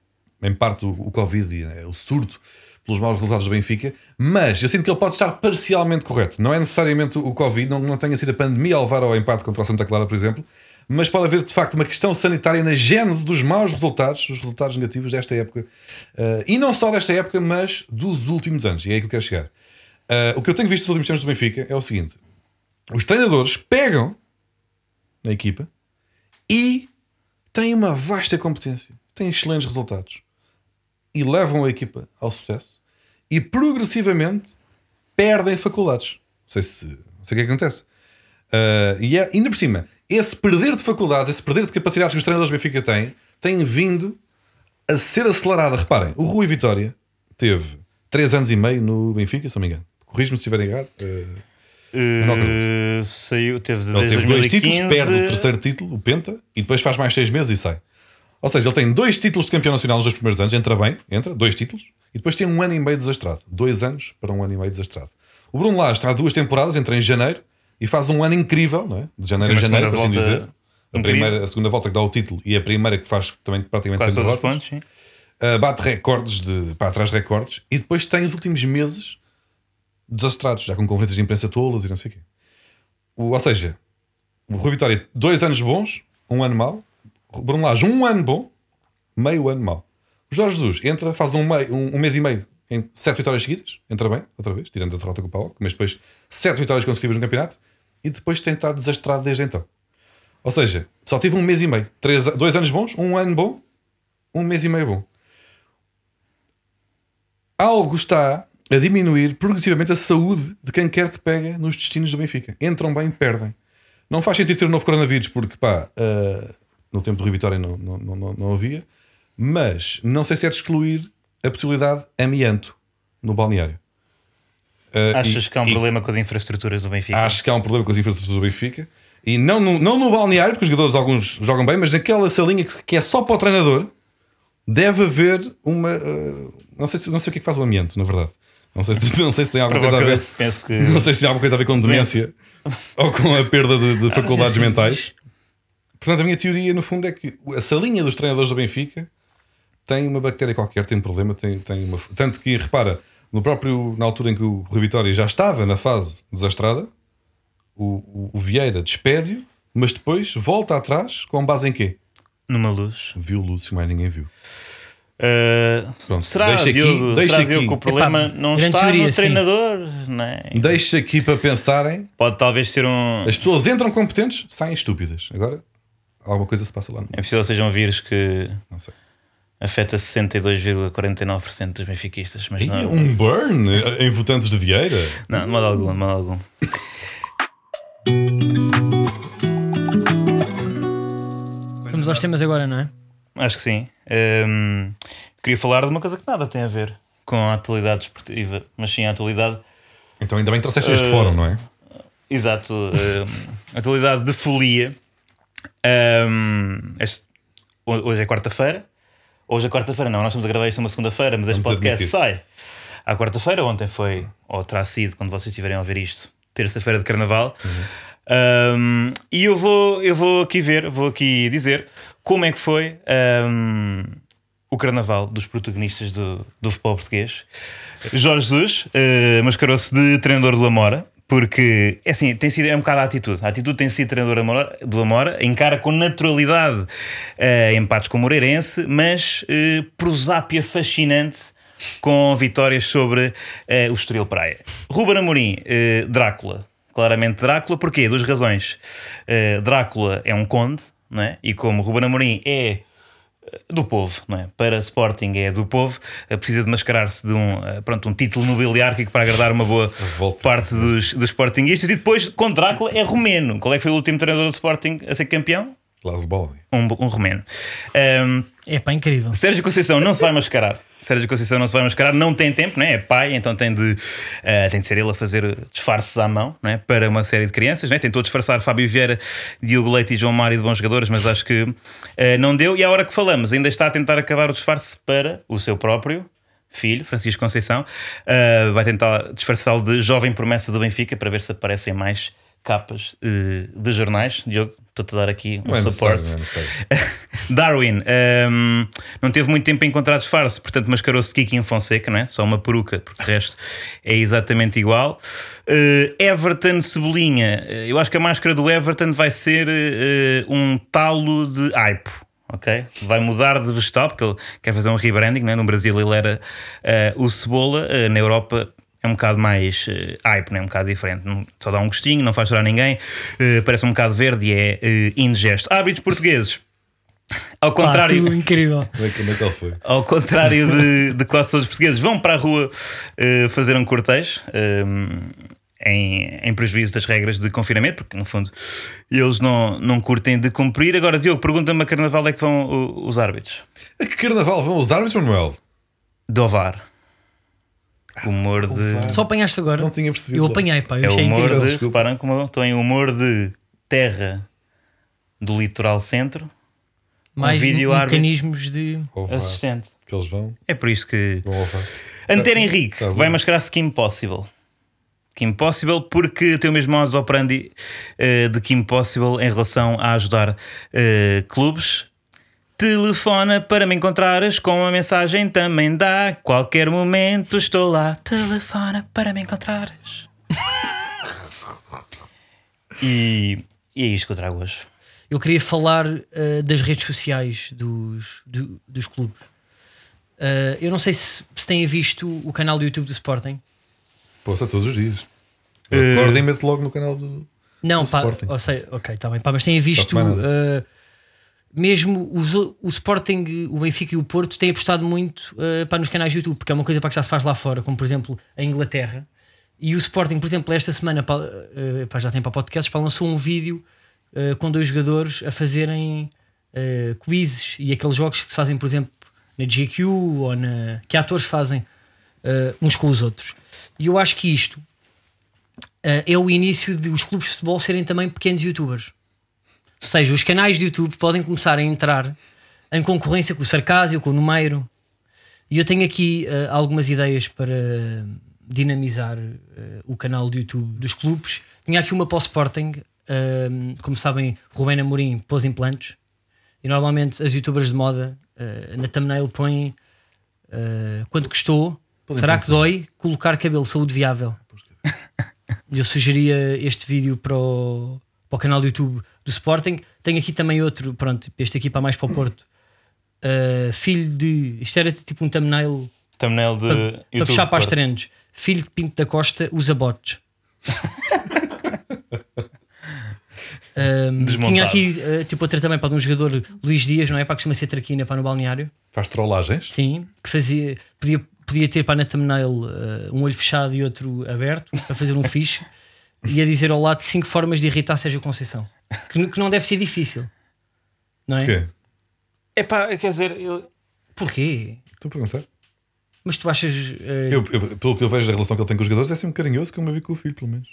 em parte, o, o Covid e né, o surto pelos maus resultados do Benfica. Mas eu sinto que ele pode estar parcialmente correto. Não é necessariamente o Covid, não, não tenha sido a pandemia a levar ao empate contra o Santa Clara, por exemplo. Mas pode haver de facto uma questão sanitária na gênese dos maus resultados, os resultados negativos desta época. Uh, e não só desta época, mas dos últimos anos. E é aí que eu quero chegar. Uh, o que eu tenho visto nos últimos tempos do Benfica é o seguinte: os treinadores pegam na equipa e têm uma vasta competência, têm excelentes resultados e levam a equipa ao sucesso e progressivamente perdem faculdades. Não sei se não sei o que é acontece. Uh, e é, ainda por cima, esse perder de faculdades, esse perder de capacidades que os treinadores do Benfica têm, tem vindo a ser acelerada. Reparem, o Rui Vitória teve 3 anos e meio no Benfica, se não me engano. Corrijo-me se estiver errado. Uh, Eh, saiu, teve ele desde teve dois 2015. títulos, perde o terceiro título, o Penta, e depois faz mais seis meses e sai. Ou seja, ele tem dois títulos de campeão nacional nos dois primeiros anos, entra bem, entra, dois títulos, e depois tem um ano e meio desastrado. Dois anos para um ano e meio desastrado. O Bruno Lage está há duas temporadas, entra em janeiro e faz um ano incrível, não é? De janeiro Sim, a janeiro, por assim dizer. A, primeira, a segunda volta que dá o título e a primeira que faz também praticamente Quase todos os pontos, sim. Uh, bate recordes de pá, atrás de recordes e depois tem os últimos meses desastrados, já com conferências de imprensa tolas e não sei o quê. O, ou seja, o Rui Vitória, dois anos bons, um ano mau. Bruno Lage, um ano bom, meio ano mau. O Jorge Jesus entra, faz um, meio, um, um mês e meio em sete vitórias seguidas, entra bem, outra vez, tirando a derrota com o Paulo, mas depois sete vitórias consecutivas no campeonato e depois tem estado desastrado desde então. Ou seja, só tive um mês e meio, três, dois anos bons, um ano bom, um mês e meio bom. Algo está a diminuir progressivamente a saúde de quem quer que pega nos destinos do Benfica. Entram bem, perdem. Não faz sentido ter um novo coronavírus, porque pá, ah, no tempo do Rio Vitória não, não, não, não- havia, mas não sei se é de excluir a possibilidade amianto no balneário. Ah, Achas e- que há um e problema com as infraestruturas do Benfica? Acho que há um problema com as infraestruturas do Benfica. E não no, não no balneário, porque os jogadores alguns jogam bem, mas naquela salinha que, que é só para o treinador, deve haver uma. uh, não, sei, se- não sei o que é que faz o ambiente, na verdade. Não sei se, [laughs] não sei se tem alguma coisa a ver. Penso que Não sei se tem alguma coisa a ver com demência ou com a perda de, de faculdades sim, mentais. Portanto, a minha teoria, no fundo, é que a salinha dos treinadores do Benfica tem uma bactéria qualquer, tem um problema, tem, tem uma. Tanto que, repara, no próprio, na altura em que o Rui Vitória já estava na fase desastrada, o, o, o Vieira despede-o, mas depois volta atrás com base em quê? numa luz. Viu o Lúcio, mais ninguém viu. Uh, Pronto, será, deixa aqui- Diogo, deixa será aqui. Diogo, que o problema Epá, não está teoria, no treinador? Não é? Deixa aqui para pensarem. Pode talvez ser um. As pessoas entram competentes, saem estúpidas. Agora, alguma coisa se passa lá. No... É possível que seja um vírus que Não sei. afeta 62,49% dos benfiquistas, mas E não, um burn em votantes de Vieira. não, de modo algum, de modo algum. Vamos aos temas agora, não é? Acho que sim. Hum, queria falar de uma coisa que nada tem a ver com a atualidade esportiva, mas sim a atualidade Então ainda bem que trouxeste este Uh, fórum, não é? Exato. hum, atualidade de folia. Hum, este- ho- hoje é quarta-feira. Hoje é quarta-feira, não. Nós estamos a gravar isto uma segunda-feira, mas este Vamos podcast admitir. sai à quarta-feira. Ontem foi, ou terá sido, quando vocês estiverem a ouvir isto, terça-feira de carnaval. Hum, e eu vou, eu vou aqui ver, vou aqui dizer como é que foi hum, o carnaval dos protagonistas do, do futebol português. Jorge Jesus eh, mascarou-se de treinador do Amora. Porque, é assim, tem sido, é um bocado a atitude. A atitude tem sido treinador do Amora, encara com naturalidade eh, empates com o Moreirense, mas eh, prosápia fascinante com vitórias sobre eh, o Estoril Praia. Ruben Amorim, Drácula. Claramente Drácula, porquê? Duas razões. Drácula é um conde, não é? E como Ruben Amorim é do povo, não é? Para Sporting é do povo, eh, precisa de mascarar-se de um, eh, pronto, um título nobiliárquico para agradar uma boa Revolta. parte dos, dos Sportingistas. E depois, com Drácula, é romeno. Qual é que foi o último treinador do Sporting a ser campeão? Baldi. Um, um romeno. Ahm, É pá, incrível. Sérgio Conceição não se vai mascarar. Sérgio Conceição não se vai mascarar, não tem tempo, né? é pai, então tem de, eh, tem de ser ele a fazer disfarces à mão né? para uma série de crianças. Né? Tentou disfarçar Fábio Vieira, Diogo Leite e João Mário de bons jogadores, mas acho que eh, não deu. E à hora que falamos, ainda está a tentar acabar o disfarce para o seu próprio filho, Francisco Conceição. Eh, vai tentar disfarçá-lo de jovem promessa do Benfica para ver se aparecem mais capas de jornais. Diogo, estou-te a dar aqui um é suporte. é. [laughs] Darwin um, não teve muito tempo a encontrar disfarce, portanto mascarou-se de Kiki Fonseca, não é? Só uma peruca, porque o resto é exatamente igual. Uh, Everton Cebolinha, uh, eu acho que a máscara do Everton vai ser uh, um talo de aipo. Ok? Vai mudar de vegetal porque ele quer fazer um rebranding. Né? No Brasil ele era uh, o Cebola, uh, na Europa é um bocado mais uh, hype, né? um bocado diferente. Só dá um gostinho, não faz chorar ninguém, uh, parece um bocado verde e é uh, indigesto. Hábitos portugueses. Ao Pá, contrário, tu, incrível. Como é que- é que ele foi? ao contrário de, de quase todos os portugueses, vão para a rua eh, fazer um cortejo eh, em, em prejuízo das regras de confinamento, porque no fundo eles não, não curtem de cumprir. Agora, Diogo, pergunta-me a carnaval é que vão o- os árbitros A que carnaval vão os árbitros, Manuel? do Ovar. Humor de. Só apanhaste agora? Não tinha percebido. Eu apanhei, pá. Eu É achei humor incrível. de. Desculpa. Reparem como eu estou em humor de terra do litoral centro, Mais vídeo árbitro. mecanismos de. Assistente. Que eles vão, É por isso que. vão ao VAR. Antero Tá- Henrique tá bom. vai mascarar-se Kim Possible. Kim Possible porque tem o mesmo modus operandi eh, de Kim Possible em relação a ajudar eh, clubes. Telefona para me encontrares com uma mensagem também dá. Qualquer momento estou lá. Telefona para me encontrares. [laughs] e, e é isto que eu trago hoje. Eu queria falar eh, das redes sociais dos, do- dos clubes. Eh, eu não sei se, se têm visto o canal do YouTube do Sporting. Poxa, todos os dias. Acordem e mete logo no canal do. Não, Do pá, Sporting. ou sei, ok, está bem, pá, mas têm visto semana. Eh, mesmo os o, Sporting, o Benfica e o Porto têm apostado muito uh, para nos canais YouTube, porque é uma coisa para que já se faz lá fora, como por exemplo a Inglaterra. E o Sporting, por exemplo, esta semana pá, uh, pá, já tem para podcasts, pá, lançou um vídeo uh, com dois jogadores a fazerem quizzes e aqueles jogos que se fazem, por exemplo, na GQ ou na, que atores fazem uns com os outros. E eu acho que isto é o início de os clubes de futebol serem também pequenos youtubers. Ou seja, os canais de YouTube podem começar a entrar em concorrência com o Sarcásio, com o Numeiro. E eu tenho aqui uh, algumas ideias para dinamizar uh, o canal de YouTube dos clubes. Tinha aqui uma para o Sporting. Uh, como sabem, Rubén Amorim pôs implantes. E normalmente as youtubers de moda na thumbnail põem quanto custou. Pôs Será implantes que dói colocar cabelo saúde viável? Eu sugeria este vídeo para o, para o canal do YouTube do Sporting. Tenho aqui também outro, pronto, este aqui para mais para o Porto. Uh, filho de. Isto era tipo um thumbnail Thumbnail de para, YouTube. para puxar para as trends. Filho de Pinto da Costa usa bots. [laughs] Um, tinha aqui uh, tipo outra também para um jogador Luís Dias, não é? Para que costuma ser traquina para no balneário. Faz trollagens. Sim, que fazia, podia, podia ter para na thumbnail uh, um olho fechado e outro aberto para fazer um fixe [laughs] e a dizer ao lado cinco formas de irritar Sérgio Conceição. Que, que não deve ser difícil, não é? Porquê? Epá, quer dizer, eu- Porquê? Estou a perguntar. Mas tu achas. uh, Eu, eu- pelo que eu vejo da relação que ele tem com os jogadores, é sempre carinhoso, como eu vi com o filho, pelo menos.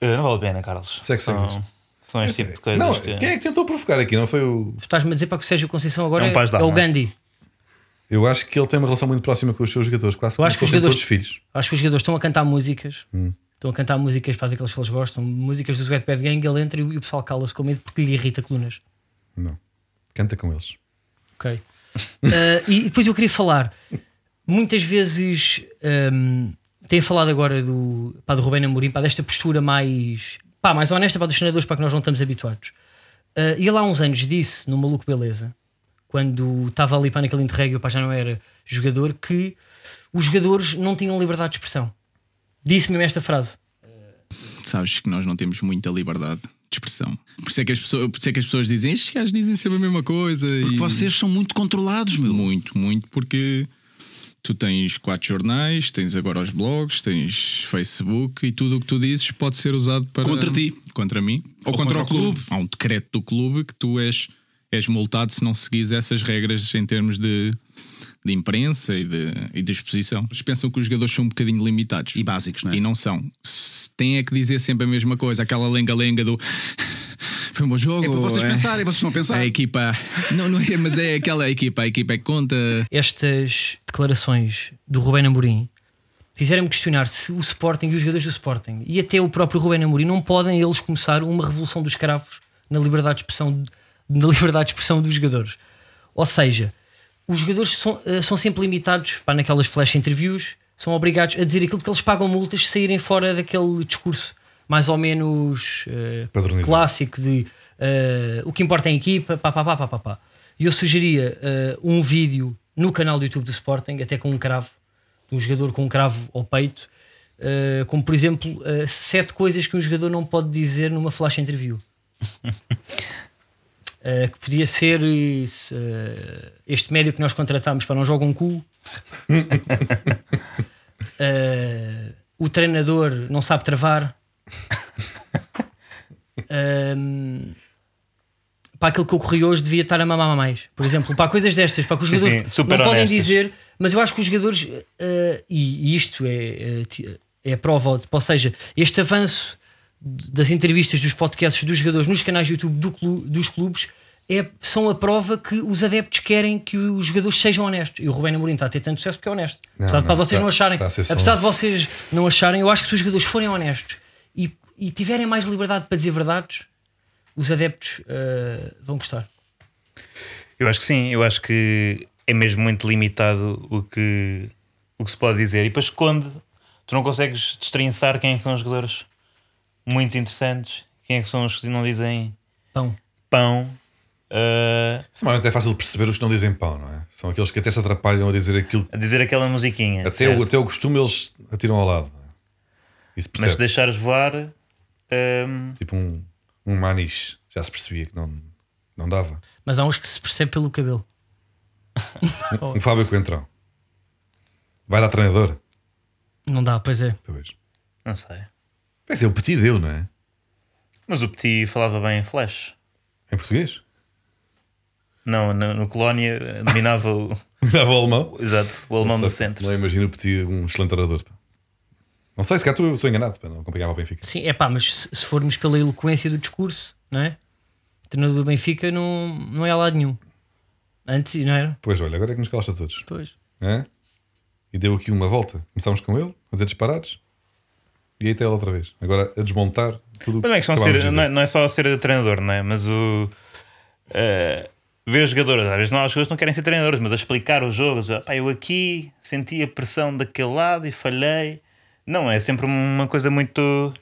eh, não vale a pena, Carlos. Segue, segue, são, são este tipo de coisas. não, que- quem é que tentou provocar aqui? Não foi o. tu estás-me a dizer para que o Sérgio Conceição agora É um é, de é o. Gandhi. Eu acho que ele tem uma relação muito próxima com os seus jogadores, quase Eu acho que os jogadores- todos filhos. Acho que os jogadores estão a cantar músicas. Hum. Estão a cantar músicas para aqueles que eles gostam, músicas do Sweat Bad Gang, ele entra e o e o pessoal cala-se com medo porque lhe irrita colunas. Não. Canta com eles. Ok. Uh, [laughs] e depois eu queria falar, muitas vezes um, tem falado agora do, pá, do Rubén Amorim, pá, desta postura mais, pá, mais honesta para dos treinadores para que nós não estamos habituados. Uh, e ele há uns anos disse no Maluco Beleza, quando estava ali para naquele interregno, pá, já não era jogador, que os jogadores não tinham liberdade de expressão. Disse-me esta frase. sabes que nós não temos muita liberdade de expressão. Por isso é que as pessoas, por isso é que as pessoas dizem, estes gajos dizem sempre a mesma coisa. Porque e... vocês são muito controlados, meu. Muito, muito, porque tu tens quatro jornais, tens agora os blogs, tens Facebook e tudo o que tu dizes pode ser usado para. Contra ti. Contra mim. Ou, contra, o clube. Há um decreto do clube que tu és, és multado se não seguires essas regras em termos de, de imprensa e de, e de exposição. Eles pensam que os jogadores são um bocadinho limitados. E básicos, não é? E não são. Se Tem é que dizer sempre a mesma coisa, aquela lenga-lenga do. Foi um bom jogo. É para vocês é- pensarem, vocês não pensar. A equipa. Não, não é, mas é aquela equipa, a equipa é que conta. estas declarações do Rubén Amorim fizeram-me questionar se o Sporting e os jogadores do Sporting e até o próprio Rubén Amorim não podem eles começar uma revolução dos cravos na liberdade de expressão, na liberdade de expressão dos jogadores. Ou seja, os jogadores são, eh, são sempre limitados pá, naquelas flash interviews, são obrigados a dizer aquilo que eles pagam multas se saírem fora daquele discurso mais ou menos Padronizado. clássico de eh, o que importa é a equipa, pá, pá, pá, pá, pá, pá. E eu sugeria eh, um vídeo no canal do YouTube do Sporting, até com um cravo, de um jogador com um cravo ao peito, como por exemplo, sete coisas que um jogador não pode dizer numa flash interview. [laughs] Eh, que podia ser se, eh, este médio que nós contratámos para não jogar um cu. [laughs] Eh, o treinador não sabe travar. Ahm, para aquilo que ocorreu hoje devia estar a mamar mais. Por exemplo, para coisas destas, para que os Sim, jogadores sim, super não podem honestas. dizer, mas eu acho que os jogadores, e, e isto é, é a prova, ou seja, este avanço das entrevistas, dos podcasts dos jogadores nos canais de YouTube do clu- dos clubes é, são a prova que os adeptos querem que os jogadores sejam honestos. E o Rubén Amorim está a ter tanto sucesso porque é honesto. Não, apesar de não, para vocês tá- não acharem, tá apesar um- de vocês não acharem, eu acho que se os jogadores forem honestos e, e tiverem mais liberdade para dizer verdades, os adeptos eh, vão gostar. Eu acho que sim, eu acho que é mesmo muito limitado o que, o que se pode dizer. E depois esconde, tu não consegues destrinçar quem é são os jogadores muito interessantes, quem é que são os que não dizem Pão. pão. ah, Normalmente é fácil de perceber os que não dizem pão, não é? São aqueles que até se atrapalham a dizer aquilo. a dizer aquela musiquinha. Até certo? o, até o costume eles atiram ao lado. é? Isso Mas percebe. deixares voar, ah, Tipo um, um maniche. Já se percebia que não, Não dava. Mas há uns que se percebe pelo cabelo. [laughs] Um Fábio Coentrão. Vai dar treinador? Não dá, pois é. Pois. Não sei. Vai ser o Petit deu, não é? Mas o Petit falava bem em flash. Em português? Não, no, no Colónia dominava o, [laughs] Mirava o alemão. exato, o alemão do centro. Não imagino o Petit um excelente orador. pá. Não sei, se cá estou estou enganado, pá, não acompanhava o Benfica. Sim, é pá, mas se, se formos pela eloquência do discurso, não é? O treinador do Benfica não, não é lá nenhum. Antes, não era? Pois olha, agora é que nos calaste a todos. Pois. É? E deu aqui uma volta. Começámos com ele, a dizer disparados. E aí está ele outra vez. Agora a desmontar tudo o Mas não é, acabámos ser, não, é, não é só ser treinador, não é? Mas o. eh, ver os jogadores, às vezes não, os jogadores não querem ser treinadores, mas a explicar os jogos, pá, eu aqui senti a pressão daquele lado e falhei. Não, é sempre uma coisa muito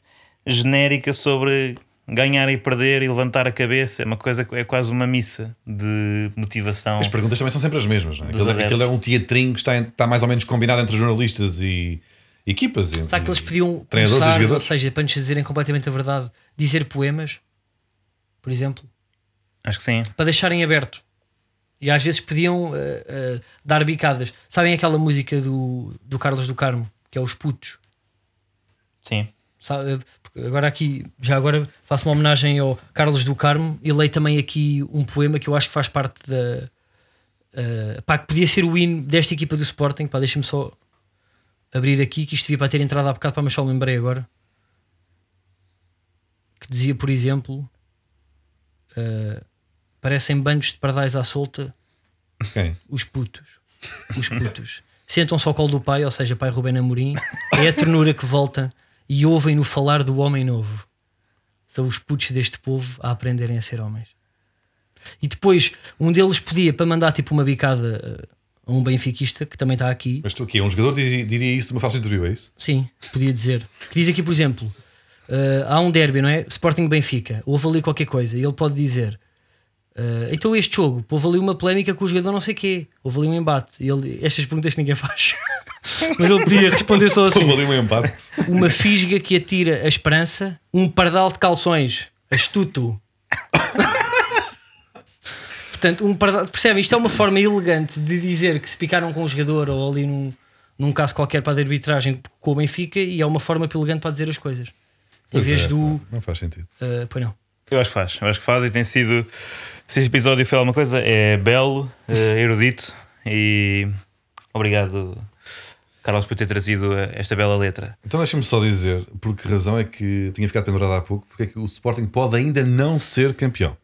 genérica sobre ganhar e perder e levantar a cabeça. É uma coisa, é quase uma missa de motivação. As perguntas também são sempre as mesmas. Não é? Aquilo, aquilo é um teatrinho que está, está mais ou menos combinado entre jornalistas e equipas. Será que eles podiam treinadores e começar, ou jogadores? seja, para nos dizerem completamente a verdade, dizer poemas, por exemplo, Acho que sim. para deixarem aberto. E às vezes podiam eh, eh, dar bicadas. Sabem aquela música do, do Carlos do Carmo, que é Os Putos? Sim. Sabe, porque agora aqui, já agora faço uma homenagem ao Carlos do Carmo e leio também aqui um poema que eu acho que faz parte da. eh, pá, que podia ser o hino desta equipa do Sporting. Pá, deixa-me só abrir aqui, que isto devia para ter entrado há bocado, pá, mas só lembrei agora. Que dizia, por exemplo, eh, parecem bandos de pardais à solta Quem? os putos. Os putos. [laughs] Sentam-se ao colo do pai, ou seja, pai Rubén Amorim. É a ternura que volta e ouvem-no falar do homem novo. São os putos deste povo a aprenderem a ser homens. E depois, um deles podia, para mandar tipo uma bicada eh, a um benfiquista, que também está aqui, Mas tu aqui, um jogador diria, diria isso numa falsa interview, é isso? Sim, podia dizer. Que diz aqui, por exemplo, eh, há um derby, não é? Sporting Benfica, houve ali qualquer coisa, e ele pode dizer. eh, então este jogo, houve ali uma polémica com o jogador não sei quê, houve ali um embate. E ele, estas perguntas que ninguém [laughs] faz. Mas ele podia responder só assim: Houve ali um empate. uma fisga que atira a esperança, um pardal de calções, astuto. Portanto, um percebem? Isto é uma forma elegante de dizer que se picaram com o jogador ou ali num, num caso qualquer para a arbitragem com o Benfica e é uma forma elegante para dizer as coisas. Em Pois vez é, do. Não faz sentido. Uh, pois não. Eu acho que faz, eu acho que faz e tem sido. Se este episódio foi alguma coisa, é belo, eh, erudito e obrigado, Carlos, por ter trazido esta bela letra. Então deixa-me só dizer por que razão é que tinha ficado pendurado há pouco, porque é que o Sporting pode ainda não ser campeão.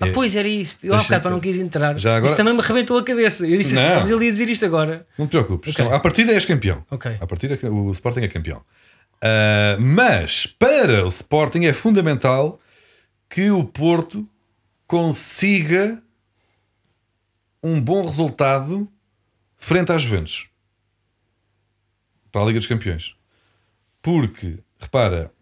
Ah, É- pois era isso. Eu há bocado para não quis entrar. Já agora- Isso também me arrebentou a cabeça. Eu disse assim: Não. vamos ali a dizer isto agora. Não te preocupes. Ok. Então, à partida és campeão. Ok. À partida o Sporting é campeão. Ah, mas para o Sporting é fundamental que o Porto consiga um bom resultado frente às Juventus para a Liga dos Campeões. Porque, repara,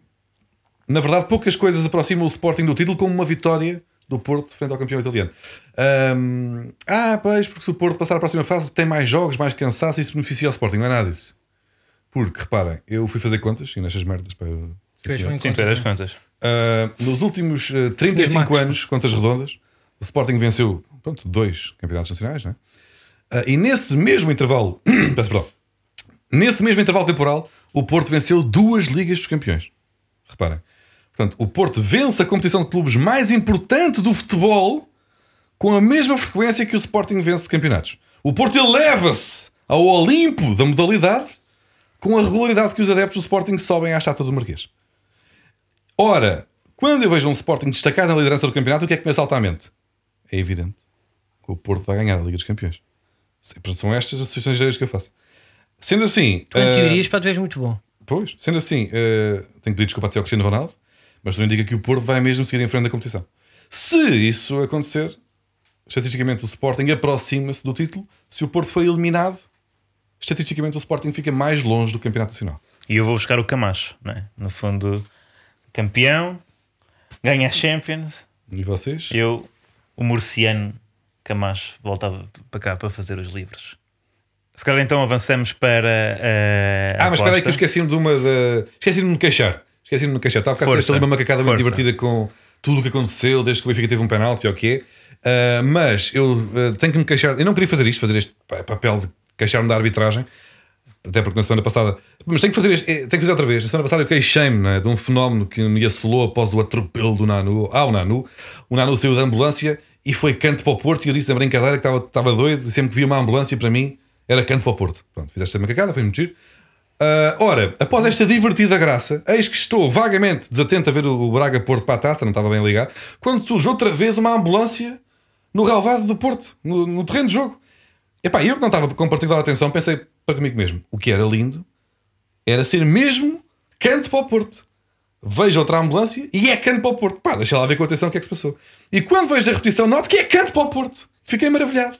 na verdade, poucas coisas aproximam o Sporting do título como uma vitória do Porto frente ao campeão italiano. Ahm, ah, pois, porque se o Porto passar à próxima fase tem mais jogos, mais cansaço, isso beneficia o Sporting, não é nada disso. Porque, reparem, eu fui fazer contas e nestas merdas para. És Sim, das contas. Uh, nos últimos uh, 35 Marcos. anos, contas redondas, o Sporting venceu pronto, dois campeonatos nacionais, né? Uh, e nesse mesmo intervalo, [clears throat] peço perdão, nesse mesmo intervalo temporal, o Porto venceu duas Ligas dos Campeões. Reparem. Portanto, o Porto vence a competição de clubes mais importante do futebol com a mesma frequência que o Sporting vence campeonatos. O Porto eleva-se ao Olimpo da modalidade com a regularidade que os adeptos do Sporting sobem à estátua do Marquês. Ora, quando eu vejo um Sporting destacar na liderança do campeonato, o que é que me salta à mente? É evidente que o Porto vai ganhar a Liga dos Campeões. Sempre são estas as associações ideias que eu faço. Sendo assim. Tu antes eh, dirias para tu és muito bom. Pois, sendo assim, eh, tenho que pedir desculpa até ao Cristiano Ronaldo, mas tudo indica que o Porto vai mesmo seguir em frente da competição. Se isso acontecer, estatisticamente o Sporting aproxima-se do título. Se o Porto for eliminado, estatisticamente o Sporting fica mais longe do Campeonato Nacional. E eu vou buscar o Camacho, não é? No fundo, campeão, ganha a Champions. E vocês? Eu, o murciano Camacho, voltava para cá para fazer os livros. Se calhar então avançamos para. a Ah, mas espera aí que eu esqueci-me de uma. De... Esqueci-me de me queixar. Esqueci-me me queixar. Estava a ficar ali uma macacada muito divertida com tudo o que aconteceu desde que o Benfica teve um penalti ou o quê. Ah, mas eu ah, tenho que me queixar. Eu não queria fazer isto, fazer este pa- papel de queixar-me da arbitragem, até porque na semana passada. Mas tenho que fazer, este, eh, tenho que fazer outra vez. Na semana passada eu queixei-me né, de um fenómeno que me assolou após o atropelo do Nanu ao Nanu. O Nanu saiu da ambulância e foi canto para o Porto. E eu disse na brincadeira que estava, estava doido. E sempre que via uma ambulância para mim era canto para o Porto. Pronto, fizeste uma cagada, foi muito giro. Ah, ora, após esta divertida graça, eis que estou vagamente desatento a ver o, o Braga Porto para a taça, não estava bem ligado, quando surge outra vez uma ambulância no relvado do Porto, no, no terreno de jogo. Epá, eu que não estava com particular atenção, pensei para comigo mesmo: o que era lindo era ser mesmo canto para o Porto. Vejo outra ambulância e é canto para o Porto. Pá, deixa lá ver com atenção o que é que se passou. E quando vejo a repetição, noto que é canto para o Porto. Fiquei maravilhado.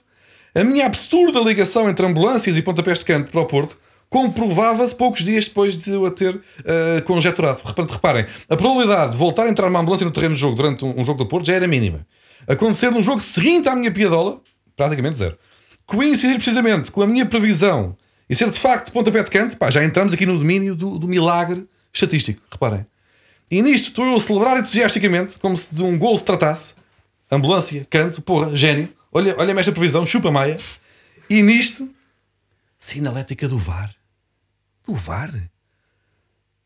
A minha absurda ligação entre ambulâncias e pontapés de canto para o Porto comprovava-se poucos dias depois de eu a ter eh, conjeturado. Reparem, a probabilidade de voltar a entrar uma ambulância no terreno de jogo durante um, um jogo do Porto já era mínima. Acontecer num jogo seguinte à minha piadola, praticamente zero. Coincidir precisamente com a minha previsão e ser de facto pontapé de canto, pá, já entramos aqui no domínio do, do milagre estatístico. Reparem. E nisto estou eu a celebrar entusiasticamente, como se de um gol se tratasse. Ambulância, canto, porra, gênio. Olha, olha-me esta previsão, chupa Maia. E nisto, sinalética do VAR. Do VAR.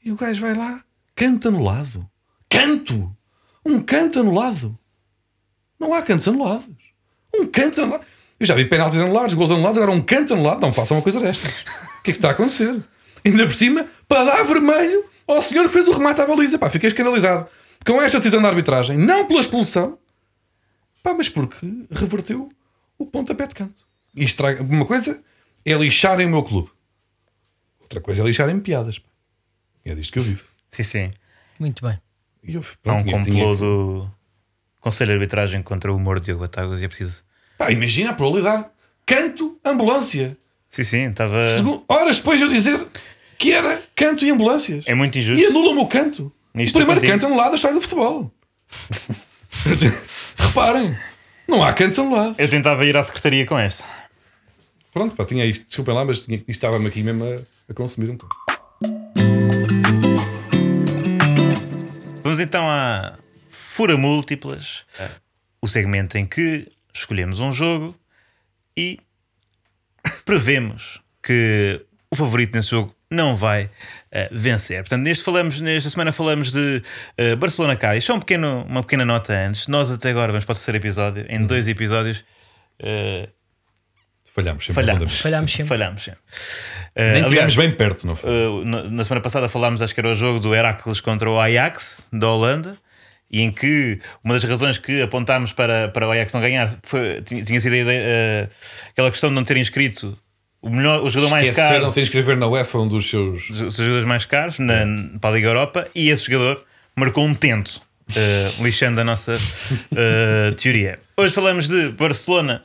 E o gajo vai lá, canto anulado. Canto! Um canto anulado. Não há cantos anulados. Um canto anulado. Eu já vi penaltis anulados, gols anulados, agora um canto anulado. Não façam uma coisa destas. O que é que está a acontecer? Ainda por cima, para dar vermelho ao senhor que fez o remate à baliza. Pá, fiquei escandalizado com esta decisão da arbitragem. Não pela expulsão, pá, mas porque reverteu o pontapé de canto. E estraga. Uma coisa é lixarem o meu clube. Outra coisa é lixarem piadas. Pá. É disto que eu vivo. Sim, sim. Muito bem. E eu, Há pronto, um tinha- complô tinha- do Conselho de Arbitragem contra o humor de Diogo Batagos e é preciso. Pá, imagina a probabilidade. Canto, ambulância. Sim, sim, estava. Segu- Horas depois de eu dizer que era canto e ambulâncias. É muito injusto. E anulam-me o canto. Nisto o primeiro contigo. canto anulado da história do futebol. [laughs] Reparem, não há cantos anulados. Eu tentava ir à secretaria com esta. Pronto, pá, tinha isto, desculpem lá, mas tinha, isto estava-me aqui mesmo a, a consumir um pouco. Vamos então a Fura Múltiplas, o segmento em que escolhemos um jogo e prevemos que o favorito nesse jogo não vai eh, vencer. Portanto, neste falamos, nesta semana falamos de eh, Barcelona Cádiz. Só um pequeno, uma pequena nota antes. Nós até agora vamos para o terceiro episódio. Em dois episódios eh, Falhámos sempre. Falhámos sempre. Falhámos sempre. Eh, Nem aliás, bem perto, não foi? Uh, na, na semana passada falámos, acho que era o jogo do Heracles contra o Ajax da Holanda, e em que uma das razões que apontámos para, para o Ajax não ganhar foi, tinha, tinha sido a ideia, uh, aquela questão de não terem inscrito o, melhor, o jogador mais caro, Esqueceram-se inscrever na UEFA um dos seus. os jogadores mais caros na, para a Liga Europa, e esse jogador marcou um tento, uh, lixando a nossa uh, [laughs] teoria. Hoje falamos de Barcelona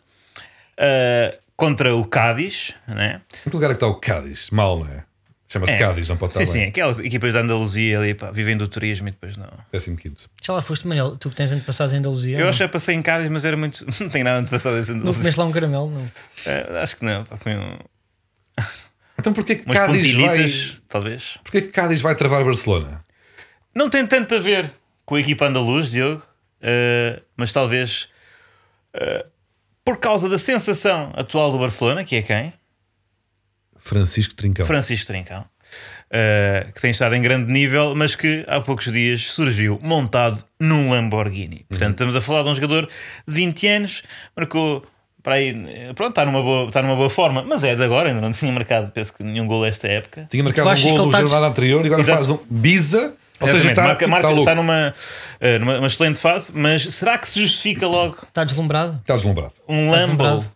uh, contra o Cádiz, né? Em que lugar é que está o Cádiz? Mal, não é? Chama-se É. Cádiz, não pode estar Sim, sim, aquelas equipas da Andaluzia ali, pá, vivem do turismo e depois não. Décimo quinto. Já lá foste, Manel, tu que tens antepassados em Andaluzia. Eu não? acho que já passei em Cádiz, mas era muito. [laughs] Não tem nada de passado esse Não Andaluzia. comeste lá um caramelo, não. É, acho que não, pá, foi um, Então porquê que umas Cádiz vai. talvez. Porquê que Cádiz vai travar Barcelona? Não tem tanto a ver com a equipa andaluz, Diogo, eh, mas talvez eh, por causa da sensação atual do Barcelona, que é quem? Francisco Trincão. Francisco Trincão. eh, que tem estado em grande nível, mas que há poucos dias surgiu montado num Lamborghini. Portanto, estamos a falar de um jogador de 20 anos, marcou para aí, pronto, está numa, boa, está numa boa forma, mas é de agora, ainda não tinha marcado, penso que nenhum gol esta época. Tinha marcado um gol do está- jornada anterior e agora Exato. faz um Biza. Ou seja, está, marca, tipo, marca- está está numa, eh, numa uma excelente fase, mas será que se justifica logo Está deslumbrado? Está deslumbrado. um Está Lambo? deslumbrado.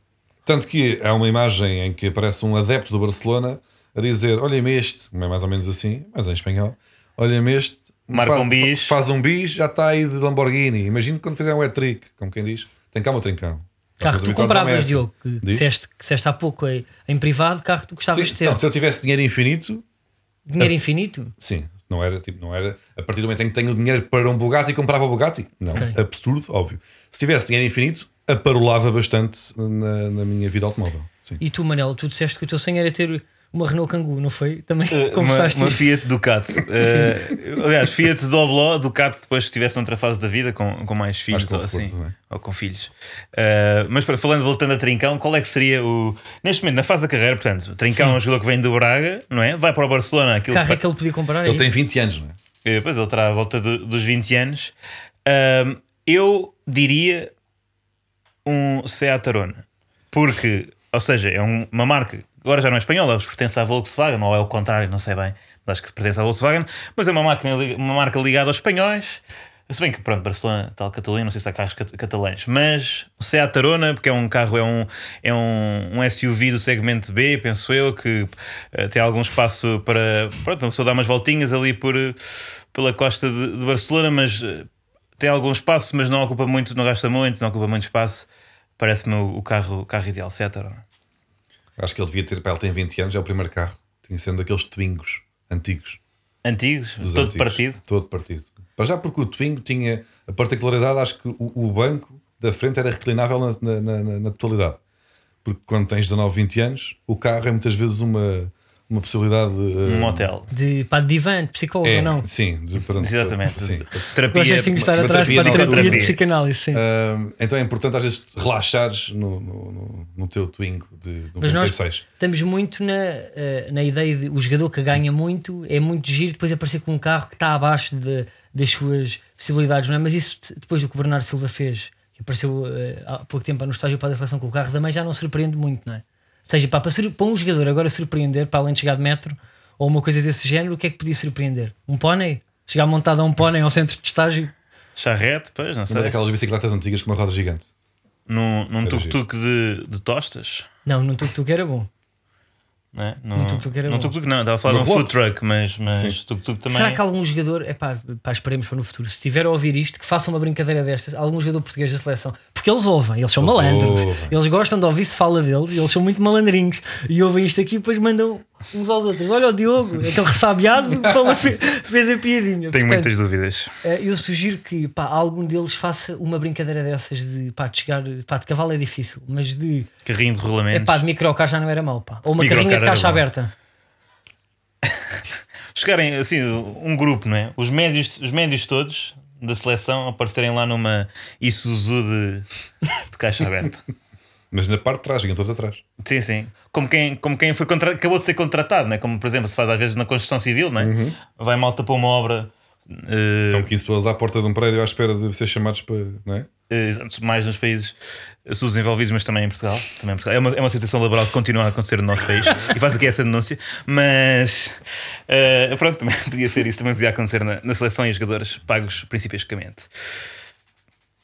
Tanto que há uma imagem em que aparece um adepto do Barcelona a dizer: Olha-me este, não é mais ou menos assim, mas em espanhol. Olha-me este, Marca faz, um bis. faz um bis, já está aí de Lamborghini. Imagino quando fizer um hat-trick, como quem diz: Tem calma, trincão. Carro que tu compravas. Diogo, que Diz? disseste, que disseste há pouco em, em privado, carro que tu gostavas Sim, de ser. não, se eu tivesse dinheiro infinito, Dinheiro infinito? sim, não era tipo, não era a partir do momento em que tenho dinheiro para um Bugatti comprava o Bugatti. Não, Ok. absurdo, óbvio. Se tivesse dinheiro infinito, aparolava bastante na, na minha vida automóvel. Sim. E tu, Manel, tu disseste que o teu sonho era ter uma Renault Kangoo, não foi? Também Uh, [laughs] uma, conversaste uma isso. Fiat Ducato. [laughs] Uh, aliás, Fiat Dobló, Ducato depois se estivesse noutra fase da vida com, com mais filhos com ou assim. é? Ou com filhos. Uh, mas para, falando, voltando a Trincão, qual é que seria o. Neste momento, na fase da carreira, portanto, Trincão é um jogador que vem do Braga, não é? Vai para o Barcelona. Aquilo carro é que- que ele podia comprar? Ele aí? tem 20 anos, não é? Eh, Pois ele terá à volta do- dos 20 anos. Ahm, eu diria um Seat Arona. Porque, ou seja, é um- uma marca, agora já não é espanhola, pertence à Volkswagen, ou é o contrário, não sei bem, mas acho que pertence à Volkswagen, mas é uma marca, uma marca ligada aos espanhóis. Se bem que, pronto, Barcelona, tal Catalunha, não sei se há carros cat- catalães, mas o Seat Arona, porque é um carro, é um, é um, um SUV do segmento B, penso eu, que eh, tem algum espaço para, pronto, uma pessoa dar umas voltinhas ali por, pela costa de, de Barcelona, mas eh, tem algum espaço, mas não ocupa muito, não gasta muito, não ocupa muito espaço. Parece-me o, o carro, o carro ideal, Seat Arona. Acho que ele devia ter, pá, ele tem 20 anos, é o primeiro carro. Tinha sendo daqueles Twingos antigos. Antigos, Dos todo antigos. partido. Todo partido. Para já porque o Twingo tinha a particularidade, acho que o, o banco da frente era reclinável na, na, na- na totalidade. Porque quando tens 19, 20 anos, o carro é muitas vezes uma, uma possibilidade de. Um eh, motel. De, pá, de divã, de psicólogo É, ou não? sim, de, para, [laughs] Exatamente. sim. Terapia. Gostas de estar atrás terapia para a na terapia de psicanálise, sim. Ah, então é importante às vezes relaxares no, no, no, teu Twingo de Mas nós 96. estamos muito na, eh, na ideia de o jogador que ganha muito é muito giro depois aparecer com um carro que está abaixo de- das suas possibilidades, não é? Mas isso depois do que o Bernardo Silva fez, que apareceu eh, há pouco tempo no estágio para a seleção com o carro, também já não surpreende muito, não é? Ou seja, pá, para, para um jogador agora surpreender, para além de chegar de metro ou uma coisa desse género, o que é que podia surpreender? Um pônei? Chegar montado a um pônei ao centro de estágio? Charrete, pois, não Uma sei. daquelas bicicletas antigas com uma roda gigante. Num, num tuk-tuk de, de tostas. Não, num tuk-tuk era bom. Não, é? Num, tuk-tuk era bom. não, estava a falar de um food truck, mas, mas tuk-tuk também. Será que algum jogador, é pá, esperemos para no futuro, se estiver a ouvir isto, que faça uma brincadeira destas, algum jogador português da seleção, porque eles ouvem, eles são Eles malandros, ouvem. eles gostam de ouvir se fala deles, e eles são muito malandrinhos e ouvem isto aqui e depois mandam uns aos outros. Olha o Diogo, aquele ressabiado, [laughs] fez a piadinha. Tenho Portanto, muitas dúvidas. eh, Eu sugiro que pá, algum deles faça uma brincadeira dessas de pá, de chegar, pá, de cavalo é difícil, mas de, Carrinho de é rolamentos. pá, de microcar já não era mau, pá. ou uma Microcar carrinha de caixa aberta. [laughs] Chegarem assim, um grupo, não é? Os médios, os médios todos da seleção aparecerem lá numa Isuzu de, de caixa aberta. [laughs] Mas na parte de trás, vinham todos atrás. Sim, sim. Como quem, como quem foi contra... acabou de ser contratado, não é? Como por exemplo se faz às vezes na construção civil, não é? Vai malta para uma obra. eh, Estão 15 pessoas à porta de um prédio à espera de ser chamados para. Não é? eh, mais nos países subdesenvolvidos, mas também em Portugal. Também em Portugal. É, uma, é uma situação laboral que continua a acontecer no nosso país [laughs] e faz aqui essa denúncia. Mas eh, pronto, também [laughs] podia ser isso, também podia acontecer na, na seleção e os jogadores pagos principalmente.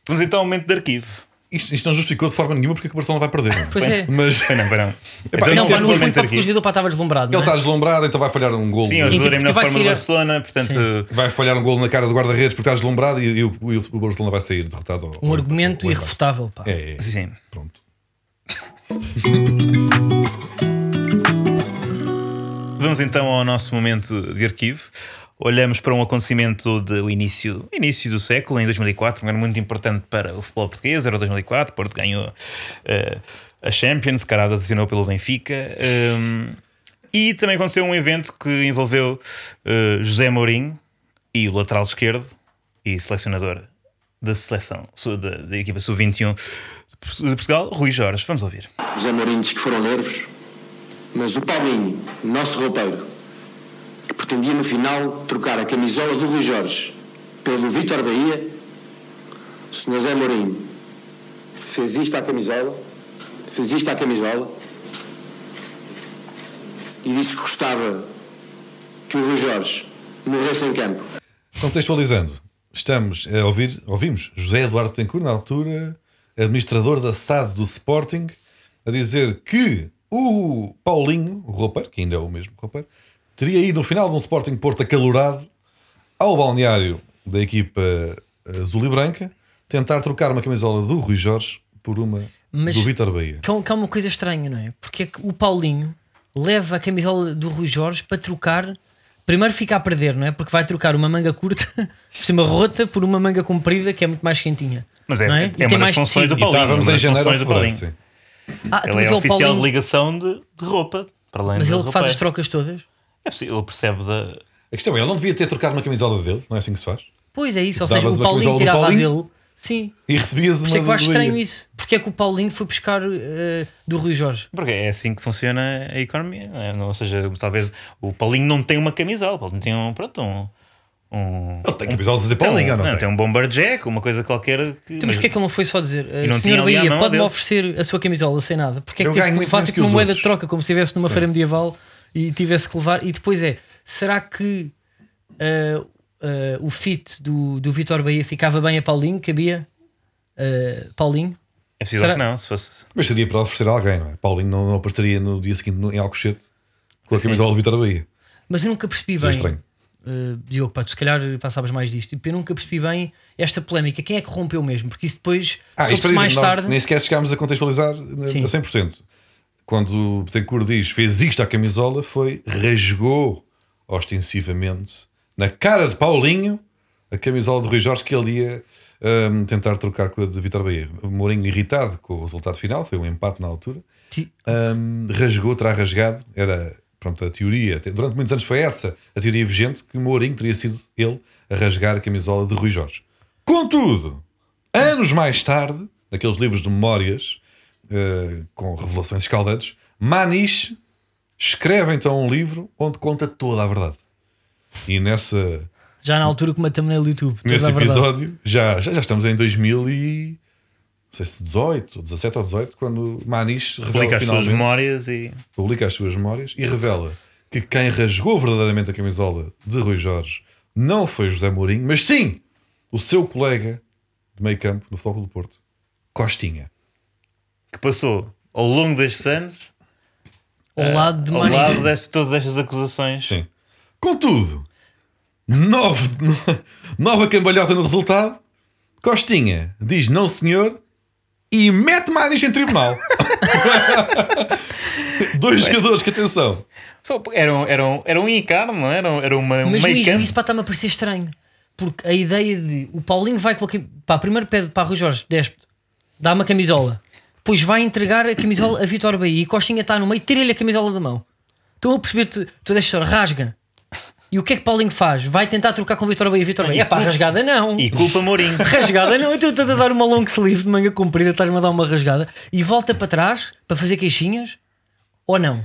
Vamos então ao momento de arquivo. Isto, isto não justificou de forma nenhuma porque é que o Barcelona vai perder. é? [laughs] Pois é. Mas [laughs] não, não. Epá, então, Não, é no pá, porque o pá, estava deslumbrado. ele é? está deslumbrado, então vai falhar um gol. Sim, é Sim, porque melhor vai forma do sair a- Barcelona, portanto. Vai falhar um gol na cara do guarda-redes porque está deslumbrado e, e o, e o Barcelona vai sair derrotado. ao- Um ao- argumento ao irrefutável, pá. É, é, Sim, sim. pronto. Vamos então ao nosso momento de arquivo. Olhamos para um acontecimento do início, início do século, em 2004, um ano muito importante para o futebol português, era o 2004, Porto ganhou eh, a Champions, Carada assinou pelo Benfica. um, e também aconteceu um evento que envolveu eh, José Mourinho e o lateral esquerdo e selecionador da seleção da, da equipa sub-21 de Portugal, Rui Jorge. Vamos ouvir. José Mourinho diz que foram nervos, mas o Paulinho, nosso roupeiro, que pretendia no final trocar a camisola do Rui Jorge pelo Vítor Bahia, o Sr. José Mourinho fez isto à camisola, fez isto à camisola e disse que gostava que o Rui Jorge morresse em campo. Contextualizando, estamos a ouvir, ouvimos José Eduardo Tencourt, na altura, administrador da SAD do Sporting, a dizer que o Paulinho, o roupeiro, que ainda é o mesmo roupeiro, teria ido no final de um Sporting Porto acalorado ao balneário da equipa azul e branca tentar trocar uma camisola do Rui Jorge por uma Mas- do Vítor Bahia. Que é, que é uma coisa estranha, não é? Porque é que o Paulinho leva a camisola do Rui Jorge para trocar. Primeiro fica a perder, não é? Porque vai trocar uma manga curta, [laughs] por cima rota, por uma manga comprida que é muito mais quentinha. Mas é, não é, E uma tem das mais funções do Paulinho. estávamos em janeiro ou funções do fevereiro, Paulinho. Ah, então, Ele é o oficial Paulinho- de ligação de, de roupa Para além Mas ele que faz as trocas todas. É ele percebe da. A questão é, ele não devia ter trocado uma camisola dele, não é assim que se faz? Pois é isso, ou seja, o Paulinho tirava a Paulinho? dele. Sim, E recebias por uma isso é que eu do acho estranho isso. Porque é que o Paulinho foi buscar eh, do Rui Jorge? Porque é assim que funciona a economia. não é? Ou seja, talvez o Paulinho não tem uma camisola, o Paulinho tem um. Pronto, um. um Ele tem camisolas a dizer tem um- Paulinho ou não, tem? um bomberjack, uma coisa qualquer. Que, Então, mas porquê é que ele não foi só dizer E não Senhor Bahia, pode-me oferecer a sua camisola sem nada? Porque é que teve levar menos tipo uma moeda de troca, como se estivesse numa Sim. feira medieval e tivesse que levar? E depois é, será que eh, eh, o fit do, do Vitor Bahia ficava bem a Paulinho? Cabia eh, Paulinho? É preciso Será- que não, se fosse. Mas seria para oferecer a alguém, não é? Paulinho não, não apareceria no dia seguinte no- em Alcochete com a camisola do Vitória Bahia. Mas eu nunca percebi Seria bem. estranho. Uh, Diogo, pá, tu se calhar passavas mais disto. Tipo, eu nunca percebi bem esta polémica. Quem é que rompeu mesmo? Porque isso depois, Ah, para mais tarde. nem sequer chegámos a contextualizar Sim. a 100%. Quando o Betancourt diz fez isto à camisola, foi rasgou ostensivamente na cara de Paulinho a camisola de Rui Jorge que ele ia hum, tentar trocar com a de Vitor Bahia. O Mourinho, irritado com o resultado final, foi um empate na altura, hum, rasgou, terá rasgado. Era pronto, a teoria, durante muitos anos foi essa a teoria vigente que o Mourinho teria sido ele a rasgar a camisola de Rui Jorge. Contudo, anos mais tarde, naqueles livros de memórias eh, com revelações escaldantes, Maniche escreve então um livro onde conta toda a verdade. E nessa, Já na altura que thumbnail do YouTube. nesse episódio, já, já, já estamos em 2000 e... Não sei se 18, 17 ou 18, quando Maniche revela Publica as suas memórias e. publica as suas memórias e revela que quem rasgou verdadeiramente a camisola de Rui Jorge não foi José Mourinho, mas sim o seu colega de meio campo no Futebol do Porto, Costinha. Que passou ao longo destes anos Ao lado de ao lado de todas estas acusações. Sim. Contudo, nove, [laughs] nova cambalhota no resultado, Costinha diz não senhor e mete Maniche em tribunal. [laughs] Dois jogadores que, atenção, Só, eram, eram, eram um encarno, não é? Eram, era uma, um Mas meio mesmo campo. isso pá, está-me a parecer estranho. Porque a ideia de o Paulinho vai com a cam- pá, primeiro pede para Rui Jorge, despe dá uma camisola, depois vai entregar a camisola a Vitor Bahia e Costinha está no meio, tira-lhe a camisola da mão. Estão a perceber toda esta história, rasga. E o que é que Paulinho faz? Vai tentar trocar com Vitor Bahia. Vitor Bahia, é pá, rasgada não. E culpa Mourinho. [laughs] Rasgada não, então estou a dar uma long sleeve de manga comprida, estás-me a dar uma rasgada e volta para trás para fazer queixinhas ou não?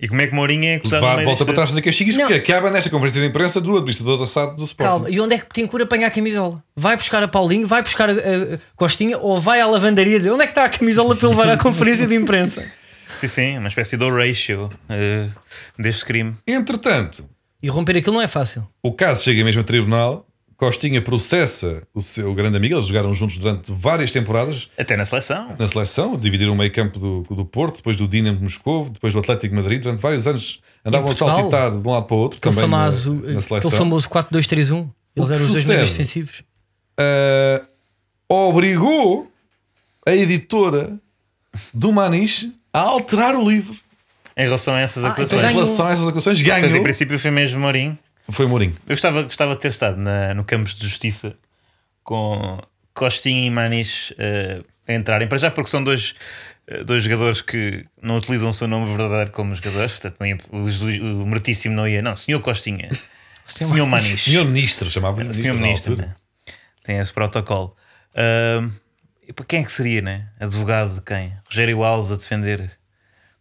E como é que Mourinho é acusado vá- meio volta para trás fazer caixinhas Não. porque acaba nesta conferência de imprensa do administrador da SAD do Sporting. Calma, e onde é que tem cura apanhar a camisola? Vai buscar a Paulinho, vai buscar a, a- Costinha ou vai à lavandaria dizer onde é que está a camisola para levar à [laughs] conferência de imprensa? Sim, sim, uma espécie de ratio eh, deste crime. Entretanto, E romper aquilo não é fácil. O caso chega mesmo a tribunal. Costinha processa o seu grande amigo. Eles jogaram juntos durante várias temporadas Até na seleção. na seleção. Dividiram o meio campo do, do Porto, depois do Dinamo de Moscou, depois do Atlético de Madrid. Durante vários anos andavam a saltitar de um lado para o outro. Aquele também na- famoso, na, seleção. aquele famoso 4-2-3-1. Eles O que eram os dois defensivos. Ah, obrigou a editora do Maniche a alterar o livro. Em relação a essas Ah, acusações. então Em ganhou. relação a essas acusações, Portanto, em ganhou. princípio foi mesmo Mourinho. Foi Mourinho. Eu gostava, gostava de ter estado na- no Campos de Justiça com Costinha e Maniche eh, a entrarem. Para já, porque são dois, eh, dois jogadores que não utilizam o seu nome verdadeiro como jogadores. Portanto, não ia- o, o Meritíssimo não ia. Não, senhor Costinha. [laughs] senhor Maniche. Senhor Ministro, chamava-lhe ministro. Senhor Ministro. né? Tem esse protocolo. E para quem é que seria, né? Advogado de quem? Rogério Alves a defender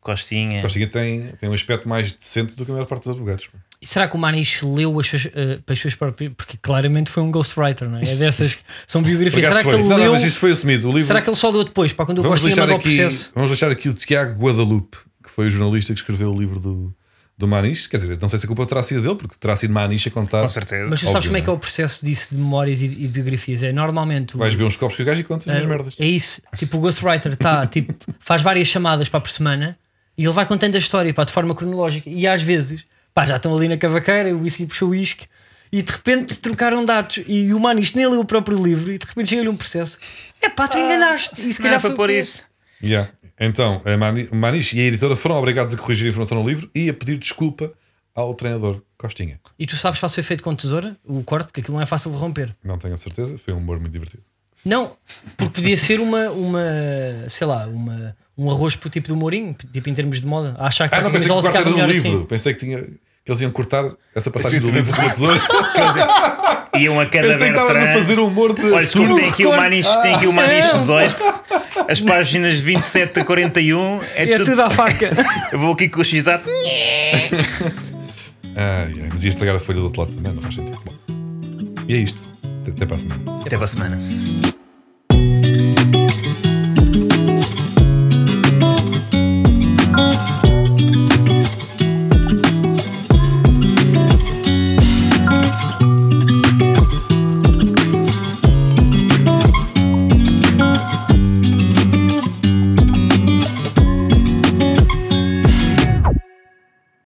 Costinha. Costinha tem, tem um aspecto mais decente do que a maior parte dos advogados. E será que o Maniche leu as suas, eh, para as suas próprias. Porque claramente foi um ghostwriter, não é? É dessas. que [laughs] São biografias. Será que foi. ele Não, não, leu. mas isso foi assumido. O livro, Será que ele só deu depois? Para quando o Costinha mandou o aqui, processo? vamos deixar aqui o Tiago Guadalupe, que foi o jornalista que escreveu o livro do, do Maniche. Quer dizer, não sei se a culpa terá sido dele, porque terá sido Maniche a contar. Com certeza. Mas tu sabes Óbvio, como é que é não o processo disso de memórias e, e de biografias? É normalmente. o- Vais beber uns copos com o gajo e contas as É, merdas. É isso. Tipo, o Ghostwriter tá, [laughs] tipo, faz várias chamadas para por semana e ele vai contando a história pá, de forma cronológica. E às vezes, pá, já estão ali na cavaqueira, o whisky puxou o whisky e de repente trocaram dados. E o mano, isto nem leu o próprio livro e de repente chega-lhe um processo. É pá, tu enganaste. E se era calhar foi que isso. Yeah. Então, a Mani- o Maniche e a editora foram obrigados a corrigir a informação no livro e a pedir desculpa ao treinador Costinha. E tu sabes se foi feito com tesoura, o corte, porque aquilo não é fácil de romper. Não tenho a certeza, foi um humor muito divertido. Não, porque podia ser uma, uma sei lá, uma, um arroz pro tipo do Mourinho, tipo em termos de moda. A achar que Ah, a não, pensei que o era do livro. assim. Pensei que, tinha, que eles iam cortar essa passagem Sim, do livro do tesouro. [laughs] Iam a cada Pensei que estavas a fazer um humor de Olha, desculpa, tem aqui o Maniche, tem aqui o Maniche É. 18, as páginas 27 a 41, é, É tudo. tudo à faca. [laughs] Eu vou aqui com o x [laughs] Ai, ai, mas ia estragar a folha do outro lado também, não faz sentido. Bom, e é isto. Até- Até para a semana. Até para a semana.